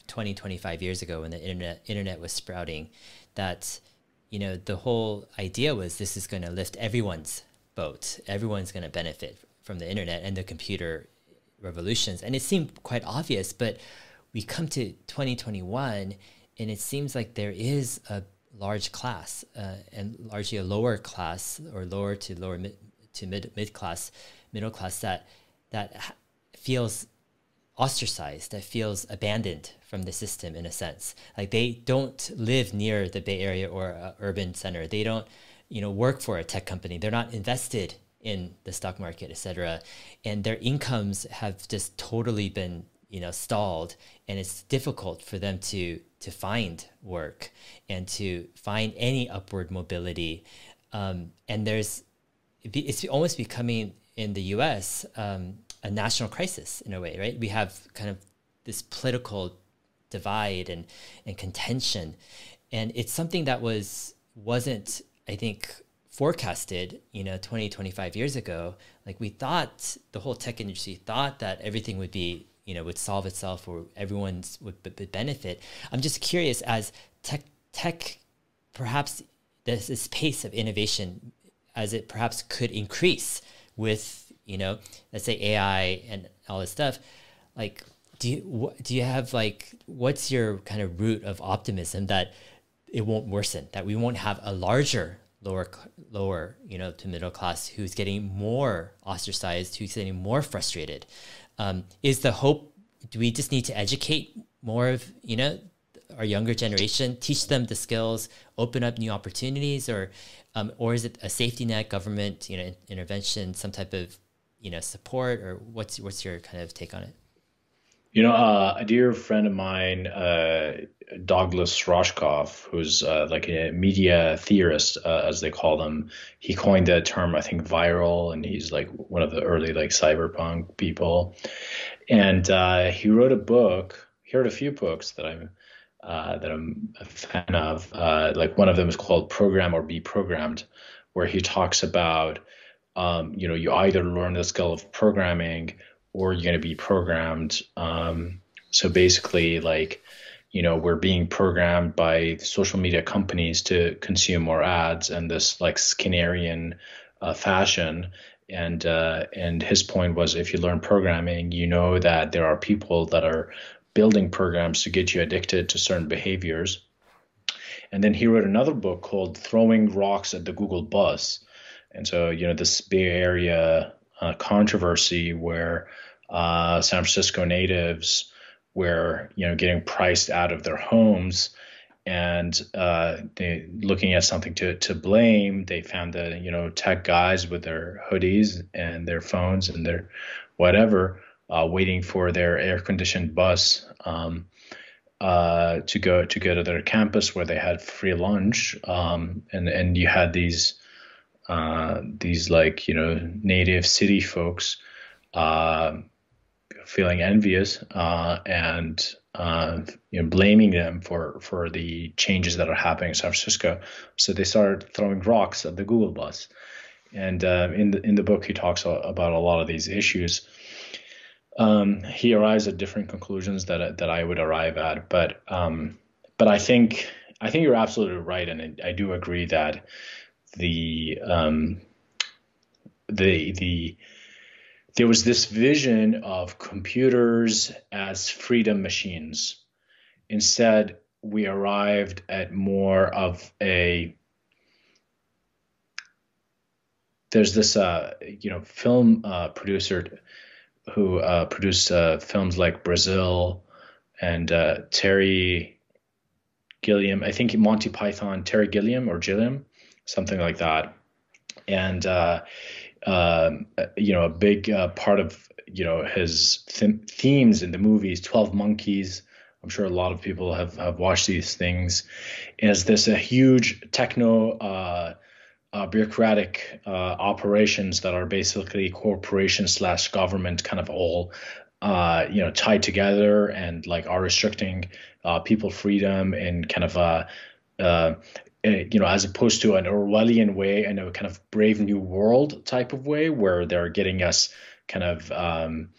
20, 25 years ago when the internet internet was sprouting, that you know the whole idea was this is going to lift everyone's boat. Everyone's going to benefit from the internet and the computer revolutions, and it seemed quite obvious. But we come to 2021, and it seems like there is a large class uh, and largely a lower class or lower to lower mid to mid mid class middle class that that feels ostracized, that feels abandoned from the system in a sense. Like they don't live near the Bay Area or urban center. They don't, you know, work for a tech company. They're not invested in the stock market, etc. And their incomes have just totally been you know stalled, and it's difficult for them to to find work and to find any upward mobility. Um, and there's it's almost becoming in the U.S. Um, a national crisis in a way, right? We have kind of this political divide and and contention, and it's something that was wasn't I think forecasted, you know, 20, 25 years ago. Like we thought the whole tech industry thought that everything would be, you know, would solve itself or everyone's would, benefit. I'm just curious as tech tech perhaps this, this pace of innovation as it perhaps could increase with, you know, let's say AI and all this stuff, like do you do you have like what's your kind of root of optimism that it won't worsen that we won't have a larger lower lower you know to middle class who's getting more ostracized who's getting more frustrated um, is the hope do we just need to educate more of you know our younger generation teach them the skills open up new opportunities or um, or is it a safety net government you know intervention some type of you know support or what's what's your kind of take on it you know, uh, a dear friend of mine, uh, Douglas Rushkoff, who's uh, like a media theorist, uh, as they call them, he coined the term, I think, viral, and he's like one of the early like cyberpunk people. And uh, he wrote a book. He wrote a few books that I'm uh, that I'm a fan of. like one of them is called "Program or Be Programmed," where he talks about, um, you know, you either learn the skill of programming or you're going to be programmed. Um, so basically, like, you know, we're being programmed by social media companies to consume more ads and this like Skinnerian uh, fashion. And uh, and his point was, if you learn programming, you know that there are people that are building programs to get you addicted to certain behaviors. And then he wrote another book called Throwing Rocks at the Google Bus. And so, you know, this Bay Area uh, controversy where uh, San Francisco natives were you know getting priced out of their homes and uh, they looking at something to, to blame they found the you know tech guys with their hoodies and their phones and their whatever uh, waiting for their air conditioned bus um, uh, to go to go to their campus where they had free lunch um, and and you had these uh, these like you know native city folks uh, feeling envious uh, and uh, you know blaming them for for the changes that are happening in San Francisco. So they started throwing rocks at the Google bus. And uh, in the in the book, he talks about a lot of these issues. Um, he arrives at different conclusions that that I would arrive at, but um, but I think I think you're absolutely right, and I, I do agree that the um, the the there was this vision of computers as freedom machines. Instead, we arrived at more of a there's this uh, you know film uh, producer who uh, produced uh, films like Brazil and uh, Terry Gilliam. I think Monty Python, Terry Gilliam or Gilliam, something like that. And uh, um, you know, a big uh, part of you know his th- themes in the movies, Twelve Monkeys. I'm sure a lot of people have, have watched these things. Is this a huge techno uh, uh, bureaucratic uh, operations that are basically corporation slash government kind of all uh, you know tied together and like are restricting uh, people freedom and kind of uh, uh, you know, as opposed to an Orwellian way and a kind of brave new world type of way where they're getting us kind of um,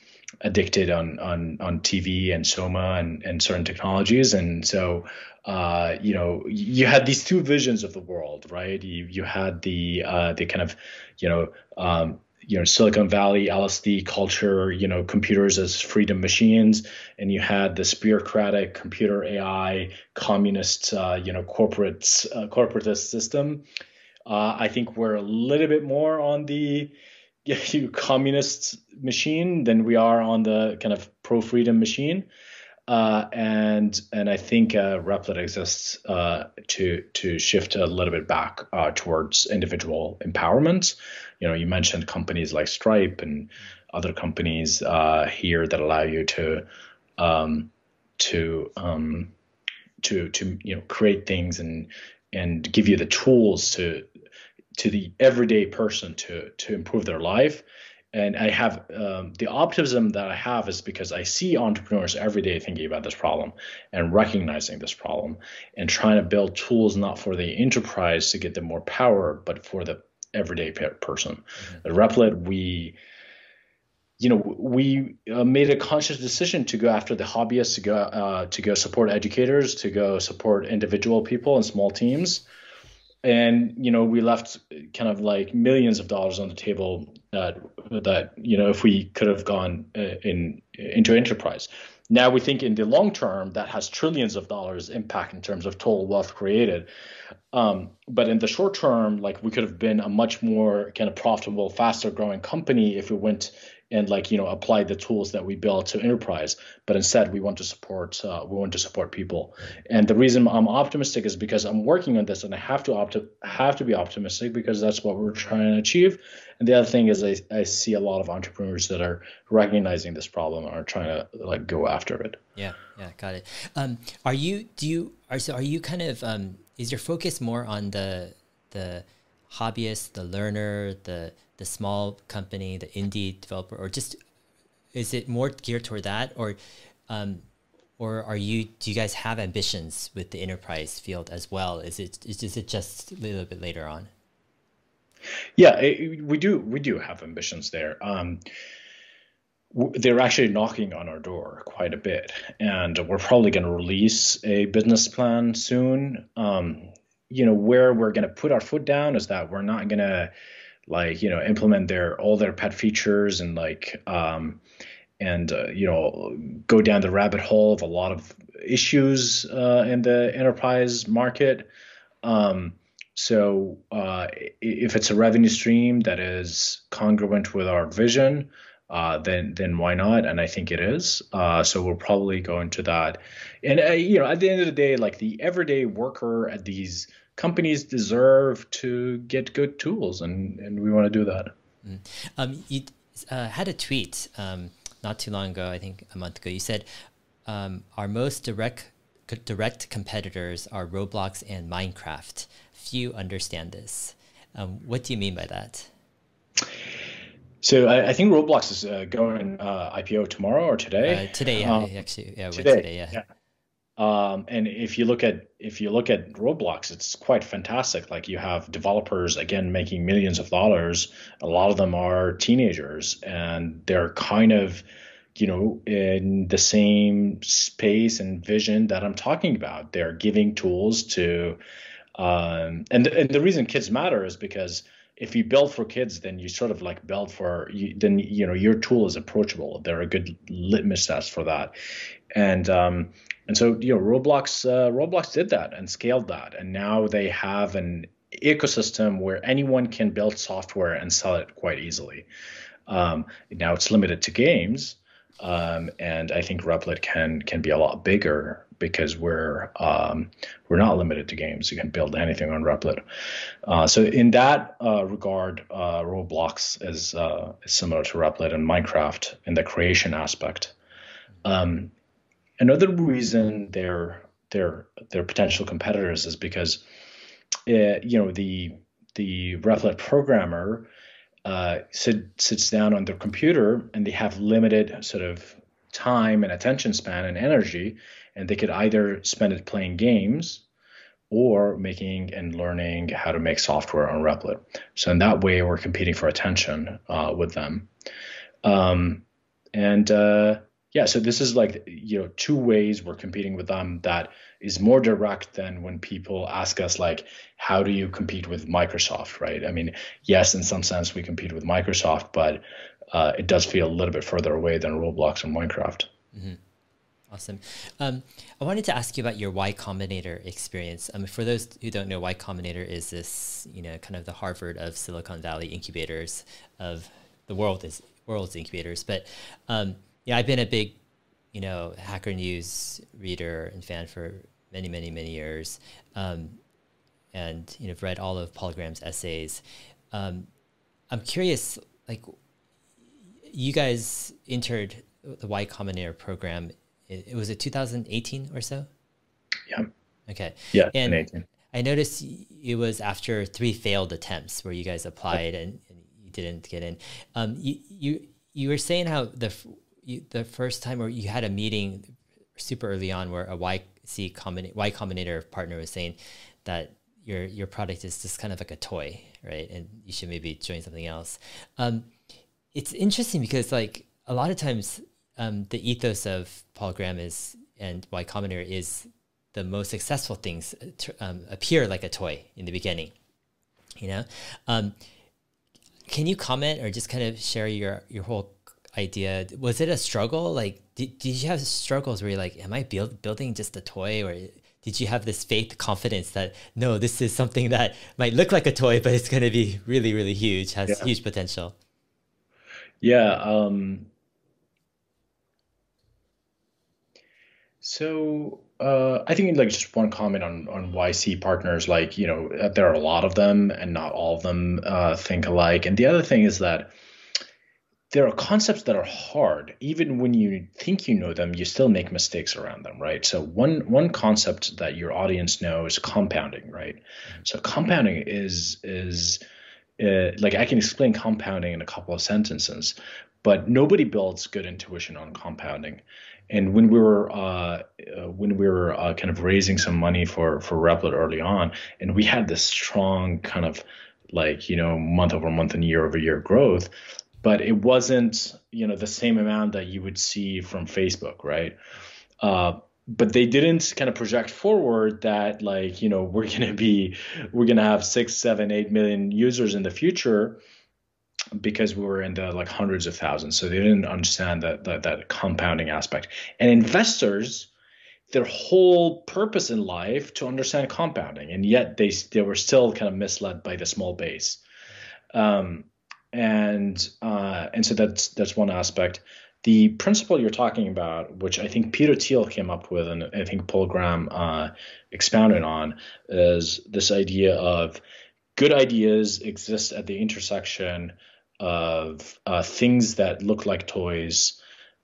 addicted on, on, on TV and Soma and, and certain technologies. And so, uh, you know, you had these two visions of the world, right? You, you had the, uh, the kind of, you know, um, you know Silicon Valley LSD culture, you know computers as freedom machines, and you had this bureaucratic computer AI communist, uh, you know corporate uh, corporatist system. Uh, I think we're a little bit more on the you communist machine than we are on the kind of pro freedom machine. Uh, and and I think a uh, Replit exists uh, to to shift a little bit back towards individual empowerment. You know, you mentioned companies like Stripe and other companies uh, here that allow you to um, to um, to to you know create things and and give you the tools to to the everyday person to to improve their life. And I have um, the optimism that I have is because I see entrepreneurs every day thinking about this problem and recognizing this problem and trying to build tools not for the enterprise to get them more power, but for the everyday person. Mm-hmm. At Replit, we you know we uh, made a conscious decision to go after the hobbyists to go uh, to go support educators to go support individual people and small teams and you know we left kind of like millions of dollars on the table that that you know if we could have gone uh, in into enterprise now we think in the long term that has trillions of dollars impact in terms of total wealth created. Um, but in the short term like we could have been a much more kind of profitable faster growing company if we went and like you know apply the tools that we built to enterprise. But instead we want to support uh, we want to support people. And the reason i'm optimistic is because i'm working on this and i have to opt- have to be optimistic because that's what we're trying to achieve. And the other thing is I, I see a lot of entrepreneurs that are recognizing this problem and are trying to like go after it. Yeah yeah got it. Um, are you do you are so are you kind of um, is your focus more on the the hobbyist the learner the the small company, the indie developer, or just is it more geared toward that, or um, or are you do you guys have ambitions with the enterprise field as well? Is it is it just a little bit later on? Yeah, it, we do we do have ambitions there. Um, they're actually knocking on our door quite a bit, and we're probably going to release a business plan soon. Um, you know, where we're going to put our foot down is that we're not going to like you know implement their all their pet features and like um, and uh, you know go down the rabbit hole of a lot of issues uh, in the enterprise market. Um, so uh, if it's a revenue stream that is congruent with our vision, uh, then then why not? And I think it is. Uh, so we'll probably go into that. And uh, you know, at the end of the day, like the everyday worker at these companies deserve to get good tools, and, and we want to do that. Mm. Um, you uh, had a tweet um, not too long ago, I think a month ago. You said um, our most direct direct competitors are Roblox and Minecraft. Few understand this. Um, what do you mean by that? So I, I think Roblox is uh, going uh, IPO tomorrow or today. Uh, today, yeah, um, actually, yeah, today, today yeah. yeah. Um, and if you look at if you look at Roblox, it's quite fantastic. Like you have developers again making millions of dollars. A lot of them are teenagers, and they're kind of, you know, in the same space and vision that I'm talking about. They're giving tools to, um, and and the reason kids matter is because if you build for kids, then you sort of like build for you, then you know your tool is approachable. They're a good litmus test for that, and um, and so, you know, Roblox uh, Roblox did that and scaled that, and now they have an ecosystem where anyone can build software and sell it quite easily. Um, now it's limited to games, um, and I think Replit can can be a lot bigger because we're um, we're not limited to games. You can build anything on Replit. Uh, so in that uh, regard, uh, Roblox is, uh, is similar to Replit and Minecraft in the creation aspect. Um, Another reason they're they're they're potential competitors is because uh, you know the the Replit programmer uh, sit, sits down on their computer and they have limited sort of time and attention span and energy, and they could either spend it playing games or making and learning how to make software on Replit. So in that way, we're competing for attention uh, with them. Um, and uh, yeah, so this is like you know two ways we're competing with them that is more direct than when people ask us like how do you compete with Microsoft, right? I mean, yes, in some sense we compete with Microsoft, but uh, it does feel a little bit further away than Roblox and Minecraft. Mm-hmm. Awesome. Um, I wanted to ask you about your Y Combinator experience. Um, for those who don't know, Y Combinator is this, you know, kind of the Harvard of Silicon Valley incubators of the world is world's incubators. But um, yeah, I've been a big you know, Hacker News reader and fan for many, many, many years, um, and you know, I've read all of Paul Graham's essays. Um, I'm curious, like, you guys entered the Y Combinator program. It, it was it 2018 or so. Yeah. Okay. Yeah. And I noticed it was after three failed attempts where you guys applied and, and you didn't get in. Um, you you you were saying how the you, the first time where you had a meeting super early on where a YC combina- Y Combinator partner was saying that your your product is just kind of like a toy, right? And you should maybe join something else. Um, it's interesting because like a lot of times um, the ethos of Paul Graham is and Y Combinator is the most successful things um, appear like a toy in the beginning. You know, um, can you comment or just kind of share your your whole idea? Was it a struggle? Like, did, did you have struggles where you're like, am I build, building just a toy or did you have this faith confidence that no this is something that might look like a toy but it's going to be really really huge has yeah. huge potential yeah um, so uh, I think like just one comment on on YC partners, like you know there are a lot of them, and not all of them uh, think alike. And the other thing is that there are concepts that are hard. Even when you think you know them you still make mistakes around them right? So one one concept that your audience knows compounding right? So compounding is is uh, like i can explain compounding in a couple of sentences but nobody builds good intuition on compounding. And when we were uh, uh, when we were uh, kind of raising some money for for Replit early on and we had this strong kind of like you know month over month and year over year growth but it wasn't you know the same amount that you would see from Facebook, right? Uh, but they didn't kind of project forward that like you know we're gonna be we're gonna have six, seven, eight million users in the future because we were in the like hundreds of thousands. So they didn't understand that that, that compounding aspect. And investors their whole purpose in life to understand compounding, and yet they they were still kind of misled by the small base. Um, and uh, and so that's that's one aspect. The principle you're talking about, which I think Peter Thiel came up with, and I think Paul Graham uh, expounded on, is this idea of good ideas exist at the intersection of uh, things that look like toys,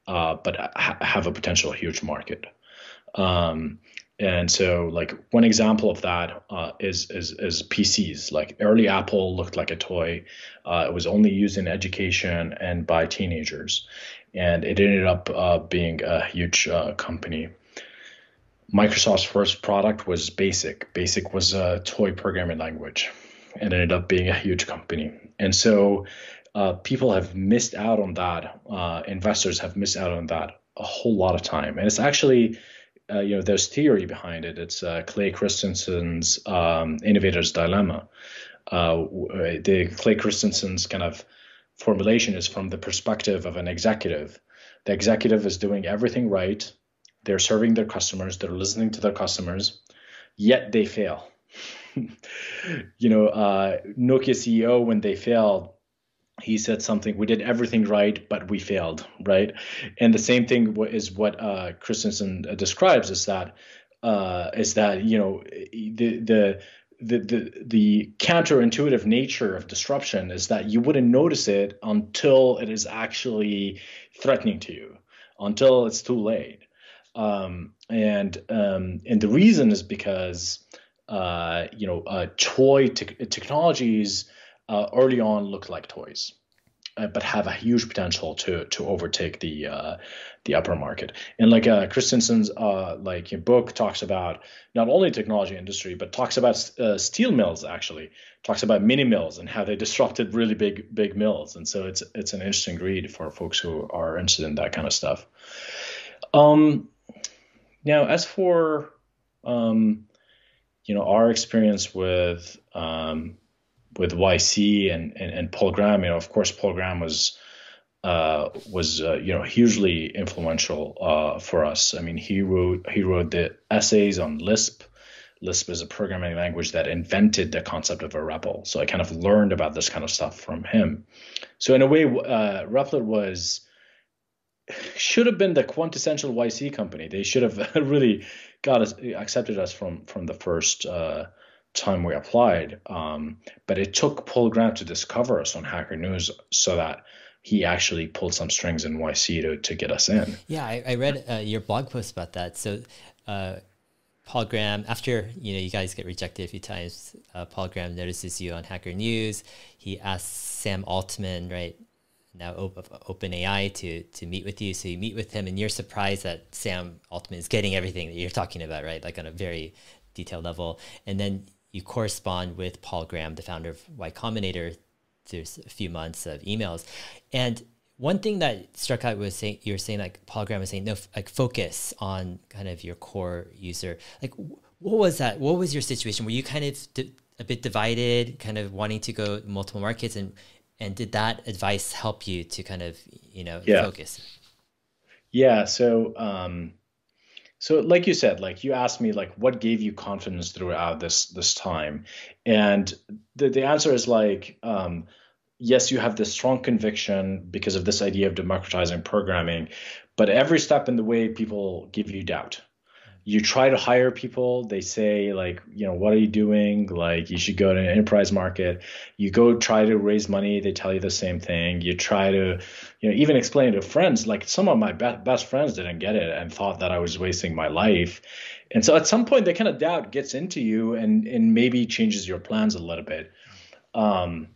uh, but ha- have a potential huge market. Um, and so, like one example of that uh, is is is PCs. Like early Apple looked like a toy. Uh, it was only used in education and by teenagers, and it ended up uh, being a huge uh, company. Microsoft's first product was BASIC. BASIC was a toy programming language, and ended up being a huge company. And so, uh, people have missed out on that. Uh, investors have missed out on that a whole lot of time, and it's actually uh, you know, there's theory behind it. It's uh, Clay Christensen's um, Innovator's Dilemma. Uh, the Clay Christensen's kind of formulation is from the perspective of an executive. The executive is doing everything right. They're serving their customers. They're listening to their customers, yet they fail. you know, uh, Nokia CEO when they failed he said something we did everything right but we failed right? And the same thing is what uh, christensen uh, describes is that uh, is that you know the the the, the the counterintuitive nature of disruption is that you wouldn't notice it until it is actually threatening to you until it's too late. Um, and um, and the reason is because uh, you know uh, toy te- technologies uh, early on look like toys, uh, but have a huge potential to to overtake the uh, the upper market. And like uh, Christensen's uh, like book talks about not only technology industry, but talks about uh, steel mills actually talks about mini mills and how they disrupted really big big mills. And so it's it's an interesting read for folks who are interested in that kind of stuff. Um, now as for um, you know our experience with um, with YC and, and, and Paul Graham, you know, of course, Paul Graham was uh, was uh, you know hugely influential uh, for us. I mean, he wrote he wrote the essays on Lisp. Lisp is a programming language that invented the concept of a REPL. So I kind of learned about this kind of stuff from him. So in a way, uh, was should have been the quintessential YC company. They should have really got us accepted us from from the first uh, time we applied. Um, but it took Paul Graham to discover us on Hacker News so that he actually pulled some strings in YC to, to get us in. Yeah, I, I read uh, your blog post about that. So, uh, Paul Graham, after you know you guys get rejected a few times, uh, Paul Graham notices you on Hacker News. He asks Sam Altman, right, now OpenAI, to to meet with you. So you meet with him, and you're surprised that Sam Altman is getting everything that you're talking about, right, like on a very detailed level. And then you correspond with Paul Graham, the founder of Y Combinator, there's a few months of emails. And one thing that struck out was saying you were saying like Paul Graham was saying no like focus on kind of your core user. Like what was that? What was your situation? Were you kind of a bit divided, kind of wanting to go multiple markets, and and did that advice help you to kind of you know yeah. focus? Yeah. So um, so like you said, like you asked me like what gave you confidence throughout this this time, and the the answer is like um, yes, you have this strong conviction because of this idea of democratizing programming, but every step in the way, people give you doubt. You try to hire people, they say, like, you know, what are you doing? Like, you should go to an enterprise market. You go try to raise money, they tell you the same thing. You try to, you know, even explain to friends, like, some of my be- best friends didn't get it and thought that I was wasting my life. And so at some point, that kind of doubt gets into you and, and maybe changes your plans a little bit. Um,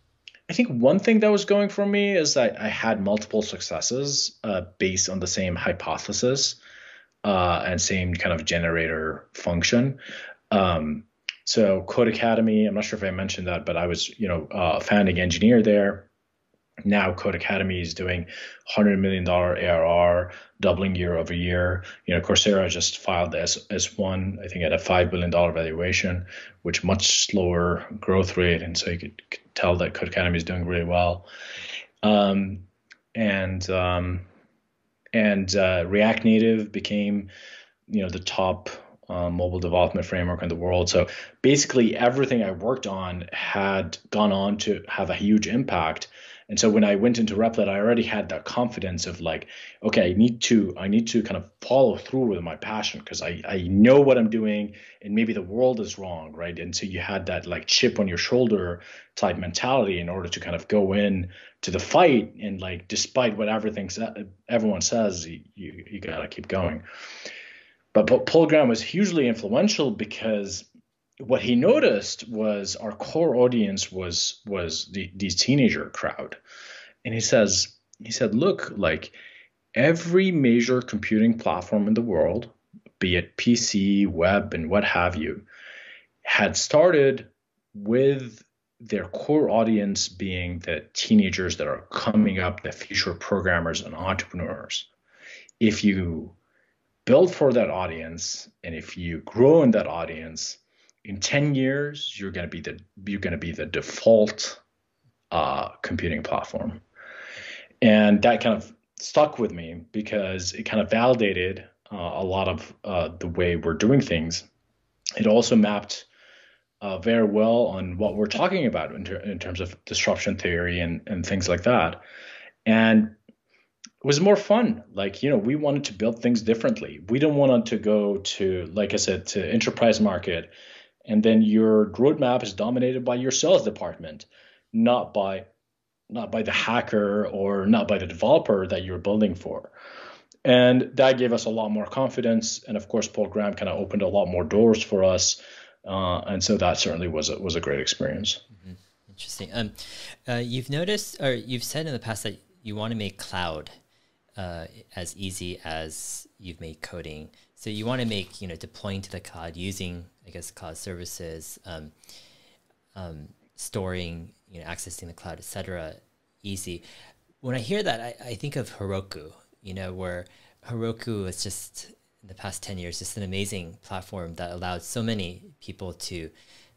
I think one thing that was going for me is that I had multiple successes uh, based on the same hypothesis uh, and same kind of generator function. Um, so Codecademy, I'm not sure if I mentioned that, but I was, you know, a founding engineer there now Codecademy is doing $100 million ARR, doubling year over year. You know, Coursera just filed the S- S1, I think at a $5 billion valuation, which much slower growth rate. And so you could, could tell that Codecademy is doing really well. Um, and um, and uh, React Native became, you know, the top uh, mobile development framework in the world. So basically, everything I worked on had gone on to have a huge impact and so when I went into Replit, I already had that confidence of like, okay, I need to, I need to kind of follow through with my passion because I, I know what I'm doing and maybe the world is wrong, right? And so you had that like chip on your shoulder type mentality in order to kind of go in to the fight and like, despite what everything everyone says, you, you, gotta keep going. But Paul Graham was hugely influential because what he noticed was our core audience was was the these teenager crowd. And he says he said look like every major computing platform in the world be it pc web and what have you had started with their core audience being the teenagers that are coming up the future programmers and entrepreneurs. If you build for that audience and if you grow in that audience in 10 years you're going to be the you're going to be the default uh, computing platform and that kind of stuck with me because it kind of validated uh, a lot of uh, the way we're doing things it also mapped uh, very well on what we're talking about in, ter- in terms of disruption theory and, and things like that and it was more fun. Like, you know, we wanted to build things differently. We didn't want to go to, like I said, to enterprise market and then your roadmap is dominated by your sales department not by not by the hacker or not by the developer that you're building for. And that gave us a lot more confidence. And of course paul graham kind of opened a lot more doors for us uh, and so that certainly was a, was a great experience. Mm-hmm. interesting. Um, uh, you've noticed or you've said in the past that you want to make cloud uh, as easy as you've made coding so you want to make you know deploying to the cloud using I guess cloud services, um, um, storing, you know, accessing the cloud, etc. Easy. When I hear that, I, I think of Heroku. You know, where Heroku is just in the past ten years just an amazing platform that allowed so many people to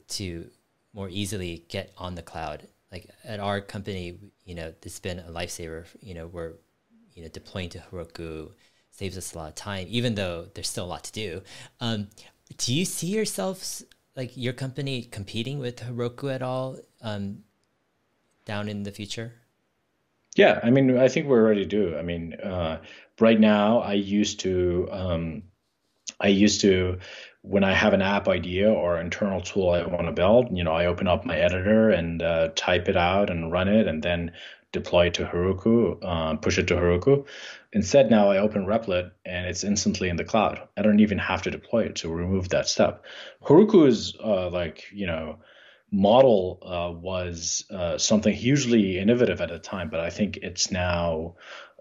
to more easily get on the cloud. Like at our company, you know, it's been a lifesaver. You know, we're you know deploying to Heroku saves us a lot of time, even though there's still a lot to do. Um, do you see yourselves like your company competing with Heroku at all um, down in the future? Yeah, I mean, I think we're ready to do. I mean, uh, right now, I used to, um, I used to, when I have an app idea or internal tool I want to build, you know, I open up my editor and uh, type it out and run it, and then deploy it to Heroku, uh, push it to Heroku. Instead, now I open Replit and it's instantly in the cloud. I don't even have to deploy it to remove that step. Heroku is uh, like, you know, model uh, was uh, something hugely innovative at the time, but I think it's now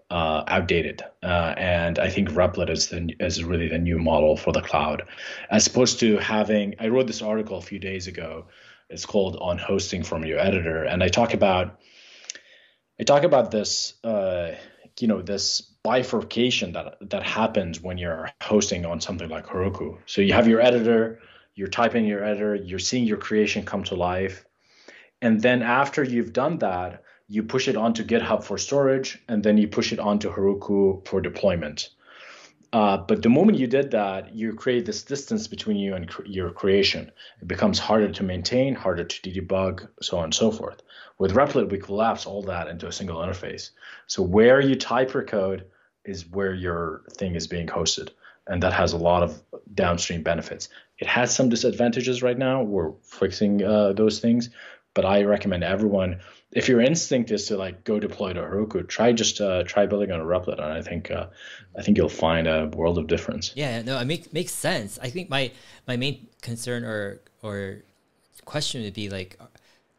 uh, outdated. Uh, and I think Replit is the, is really the new model for the cloud, as opposed to having. I wrote this article a few days ago. It's called "On Hosting from Your Editor," and I talk about I talk about this, uh, you know, this bifurcation that that happens when you're hosting on something like Heroku. So you have your editor you're typing your editor, you're seeing your creation come to life. And then after you've done that, you push it onto GitHub for storage, and then you push it onto Heroku for deployment. Uh, but the moment you did that, you create this distance between you and cr- your creation. It becomes harder to maintain, harder to debug, so on and so forth. With Replit, we collapse all that into a single interface. So where you type your code is where your thing is being hosted and that has a lot of downstream benefits. It has some disadvantages right now. We're fixing uh, those things, but I recommend everyone if your instinct is to like go deploy to Heroku, try just uh, try building on a Replit, and I think uh, I think you'll find a world of difference. Yeah, no, it makes makes sense. I think my my main concern or or question would be like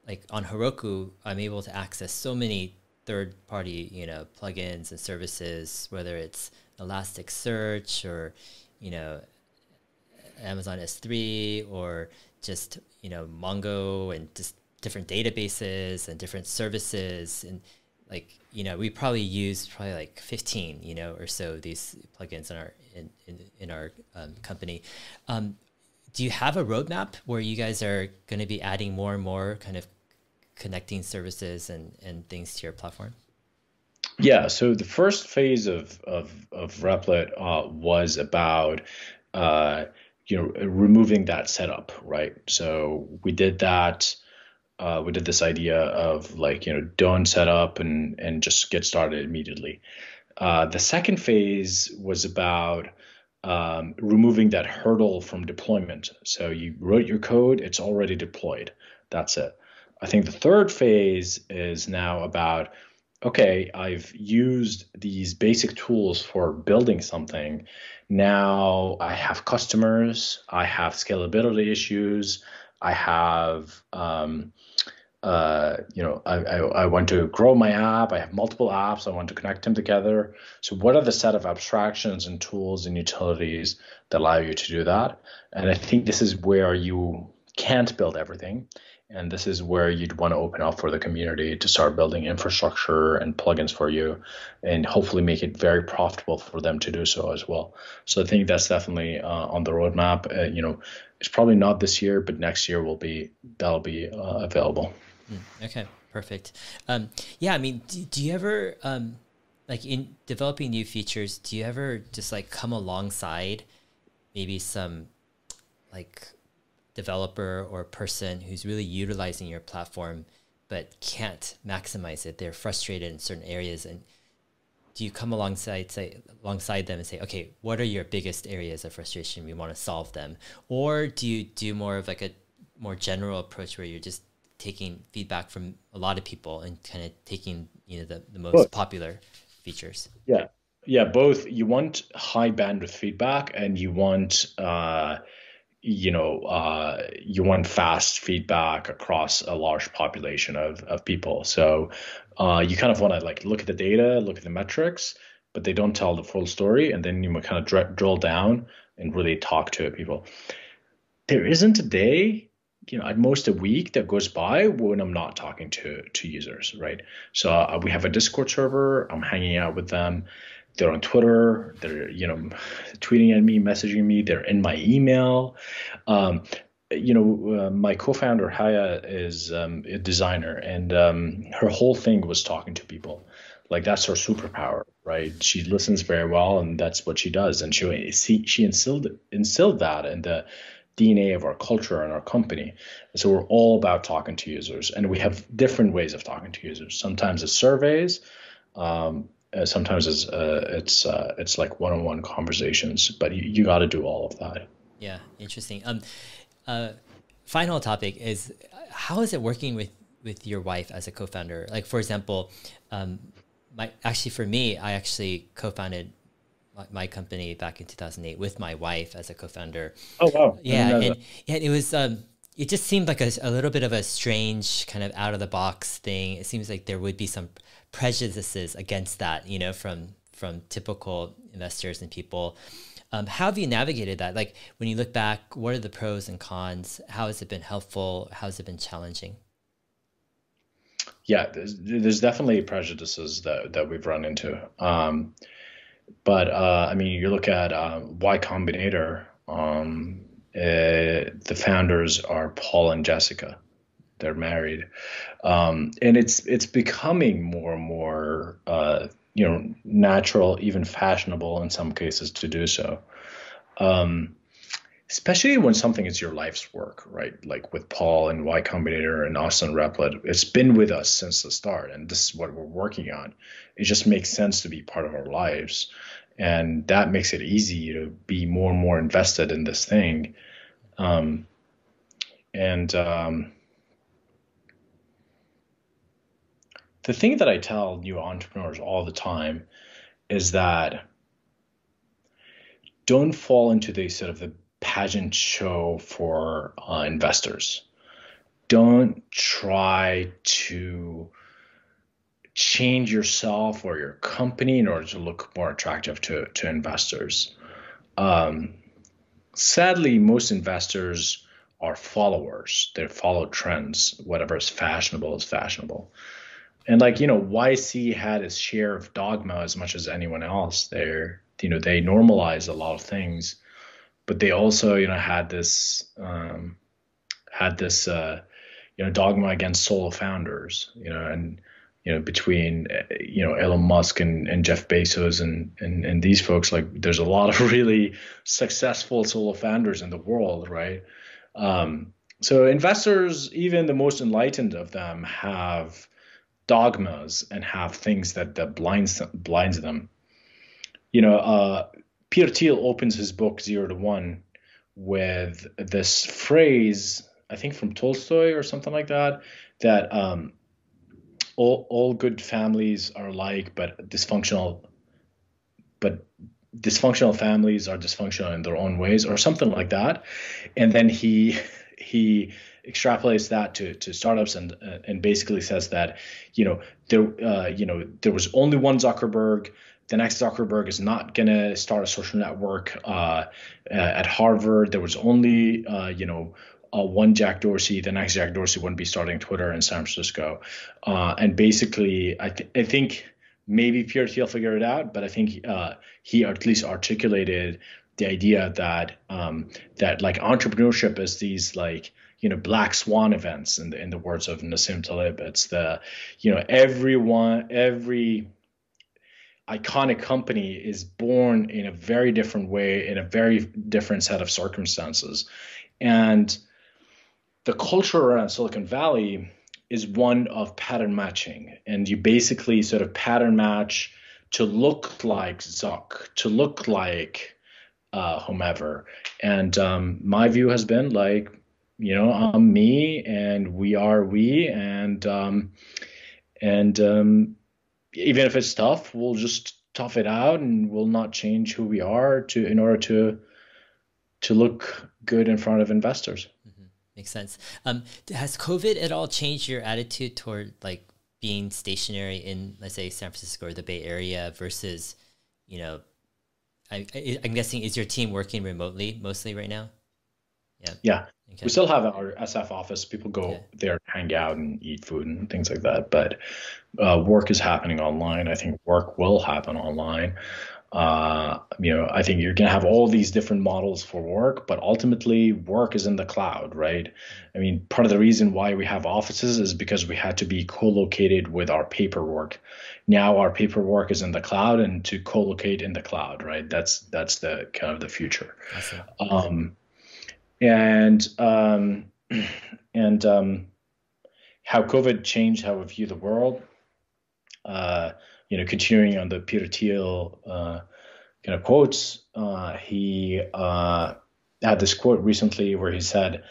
like on Heroku, I'm able to access so many third party you know plugins and services, whether it's Elasticsearch or, you know, Amazon S3 or just, you know, Mongo and just different databases and different services. And like, you know, we probably use probably like 15, you know, or so these plugins in our, in, in, in our um, company. Um, do you have a roadmap where you guys are going to be adding more and more kind of connecting services and, and things to your platform? Yeah, so the first phase of of, of Replit uh, was about uh, you know removing that setup, right? So we did that. Uh, we did this idea of like you know don't set up and and just get started immediately. Uh, the second phase was about um, removing that hurdle from deployment. So you wrote your code, it's already deployed. That's it. I think the third phase is now about okay, I've used these basic tools for building something. Now I have customers, I have scalability issues, I have, um, uh, you know, I, I, I, want to grow my app. I have multiple apps. I want to connect them together. So, what are the set of abstractions and tools and utilities that allow you to do that? And I think this is where you can't build everything. And this is where you'd want to open up for the community to start building infrastructure and plugins for you and hopefully make it very profitable for them to do so as well. So I think that's definitely uh, on the roadmap. Uh, you know, it's probably not this year, but next year will be, that'll be uh, available. Mm, okay, perfect. Um, yeah, I mean, do, do you ever, um, like in developing new features, do you ever just like come alongside maybe some like developer or person who's really utilizing your platform but can't maximize it. They're frustrated in certain areas and do you come alongside say alongside them and say, okay, what are your biggest areas of frustration? We want to solve them. Or do you do more of like a more general approach where you're just taking feedback from a lot of people and kind of taking, you know, the, the most both. popular features? Yeah. Yeah, both. You want high bandwidth feedback and you want uh you know, uh, you want fast feedback across a large population of, of people. So uh, you kind of want to like look at the data, look at the metrics, but they don't tell the full story. And then you kind of dr- drill down and really talk to people. There isn't a day, you know, at most a week that goes by when I'm not talking to to users, right? So uh, we have a Discord server. I'm hanging out with them they're on Twitter, they're you know tweeting at me, messaging me, they're in my email. Um, you know, uh, my co-founder Haya is um, a designer, and um, her whole thing was talking to people. Like that's her superpower, right? She listens very well, and that's what she does. And she she instilled instilled that in the DNA of our culture and our company. So we're all about talking to users, and we have different ways of talking to users. Sometimes it's surveys, Um, uh, sometimes it's uh, it's uh, it's like one-on-one conversations, but you, you got to do all of that. Yeah, interesting. Um, uh, final topic is how is it working with with your wife as a co-founder? Like, for example, um, my actually for me, I actually co-founded my, my, company back in 2008 with my wife as a co-founder. Oh wow! Yeah, and yeah, it was. Um, it just seemed like a, a little bit of a strange kind of out of the box thing. It seems like there would be some prejudices against that, you know, from from typical investors and people. Um, how have you navigated that? Like when you look back, what are the pros and cons? How has it been helpful? How has it been challenging? Yeah, there's, there's definitely prejudices that, that we've run into. Um, but uh, I mean, you look at uh, Y Combinator, um, uh, the founders are Paul and Jessica. They're married, um, and it's it's becoming more and more uh, you know natural, even fashionable in some cases to do so. Um, especially when something is your life's work, right? Like with Paul and Y Combinator and Austin Replit, it's been with us since the start, and this is what we're working on. It just makes sense to be part of our lives, and that makes it easy to be more and more invested in this thing. Um, and um, the thing that I tell new entrepreneurs all the time is that don't fall into the sort of the pageant show for uh, investors. Don't try to change yourself or your company in order to look more attractive to, to investors. Um, sadly, most investors are followers. They follow trends. Whatever is fashionable is fashionable and like you know YC had its share of dogma as much as anyone else. There, you know, they normalized a lot of things, but they also you know had this um, had this uh, you know dogma against solo founders. You know, and you know between you know Elon Musk and, and Jeff Bezos and, and and these folks, like there's a lot of really successful solo founders in the world, right? Um, so investors, even the most enlightened of them, have dogmas and have things that that blinds blinds them. You know, uh, Peter Thiel opens his book Zero to One with this phrase, I think from Tolstoy or something like that, that um, all all good families are alike, but dysfunctional, but dysfunctional families are dysfunctional in their own ways, or something like that. And then he he extrapolates that to, to startups and uh, and basically says that you know there uh, you know there was only one Zuckerberg. The next Zuckerberg is not gonna start a social network uh, at Harvard. There was only uh, you know uh, one Jack Dorsey. The next Jack Dorsey wouldn't be starting Twitter in San Francisco. Uh, and basically, I, th- I think maybe Peter Thiel figured it out, but I think he at least articulated the idea that um, that like entrepreneurship is these like you know black swan events in the in the words of Nassim Taleb. It's the you know everyone every iconic company is born in a very different way in a very different set of circumstances, and the culture around Silicon Valley is one of pattern matching, and you basically sort of pattern match to look like Zuck, to look like uh, whomever. And um, my view has been like you know i'm me and we are we and um and um even if it's tough we'll just tough it out and we'll not change who we are to in order to to look good in front of investors. Mm-hmm. makes sense. Um has covid at all changed your attitude toward like being stationary in let's say san francisco or the bay area versus you know I, i'm guessing is your team working remotely mostly right now? Yeah. Yeah Okay. We still have our SF office. People go there, hang out, and eat food and things like that. But uh, work is happening online. I think work will happen online. Uh, you know, I think you're going to have all these different models for work, but ultimately, work is in the cloud, right? I mean, part of the reason why we have offices is because we had to be co-located with our paperwork. Now our paperwork is in the cloud, and to co-locate in the cloud, right? That's that's the kind of the future. Um, and um, and um, how COVID changed how we view the world. uh, you know, continuing on the Peter Thiel uh, kind of quotes, uh, he uh, had this quote recently where he said,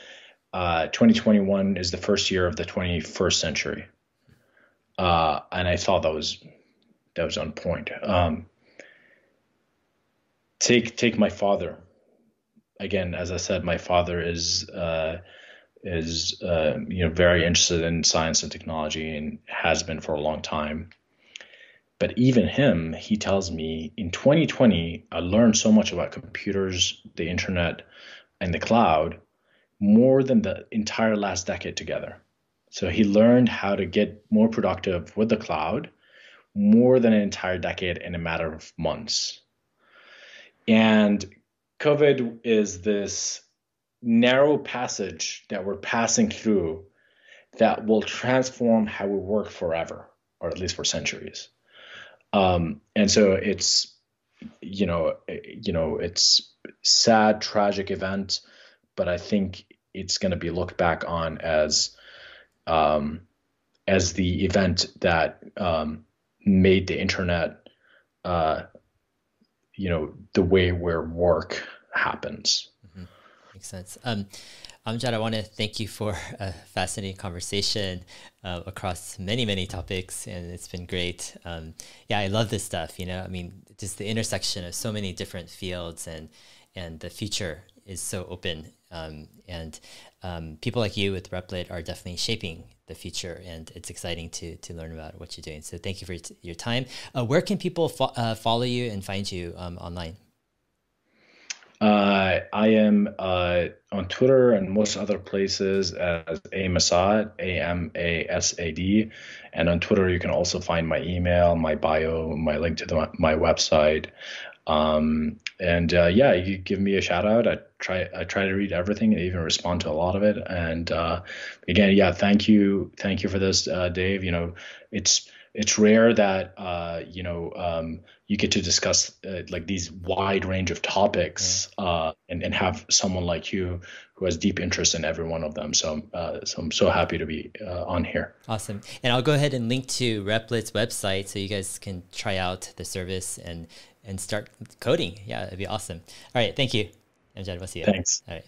uh, 2021 is the first year of the 21st century. Uh, and I thought that was that was on point. Um, take take my father. Again, as I said, my father is uh, is uh, you know very interested in science and technology and has been for a long time. But even him, he tells me in 2020, I learned so much about computers, the internet, and the cloud more than the entire last decade together. So he learned how to get more productive with the cloud more than an entire decade in a matter of months. And COVID is this narrow passage that we're passing through that will transform how we work forever, or at least for centuries. Um, and so it's, you know, you know, it's sad, tragic event, but I think it's going to be looked back on as, um, as the event that um, made the internet, uh, you know, the way where work happens. Mm-hmm. Makes sense. Um, Amjad, I want to thank you for a fascinating conversation uh, across many, many topics, and it's been great. Um, yeah, I love this stuff. You know, I mean, just the intersection of so many different fields, and and the future is so open. Um, and um, people like you with Replit are definitely shaping the future, and it's exciting to to learn about what you're doing. So thank you for your time. Uh, where can people fo- uh, follow you and find you um, online? Uh, I am uh, on Twitter and most other places as A Masad, A M A S A D, and on Twitter you can also find my email, my bio, my link to the, my website. Um, and uh, yeah, you give me a shout out. I try I try to read everything and even respond to a lot of it. And uh, again, yeah, thank you, thank you for this, uh, Dave. You know, it's it's rare that uh, you know um, you get to discuss uh, like these wide range of topics yeah. uh, and, and have someone like you who has deep interest in every one of them. So, uh, so I'm so happy to be uh, on here. Awesome. And I'll go ahead and link to Replit's website so you guys can try out the service and and start coding. Yeah, it'd be awesome. All right. Thank you. Amjad, we'll see you. Thanks. All right.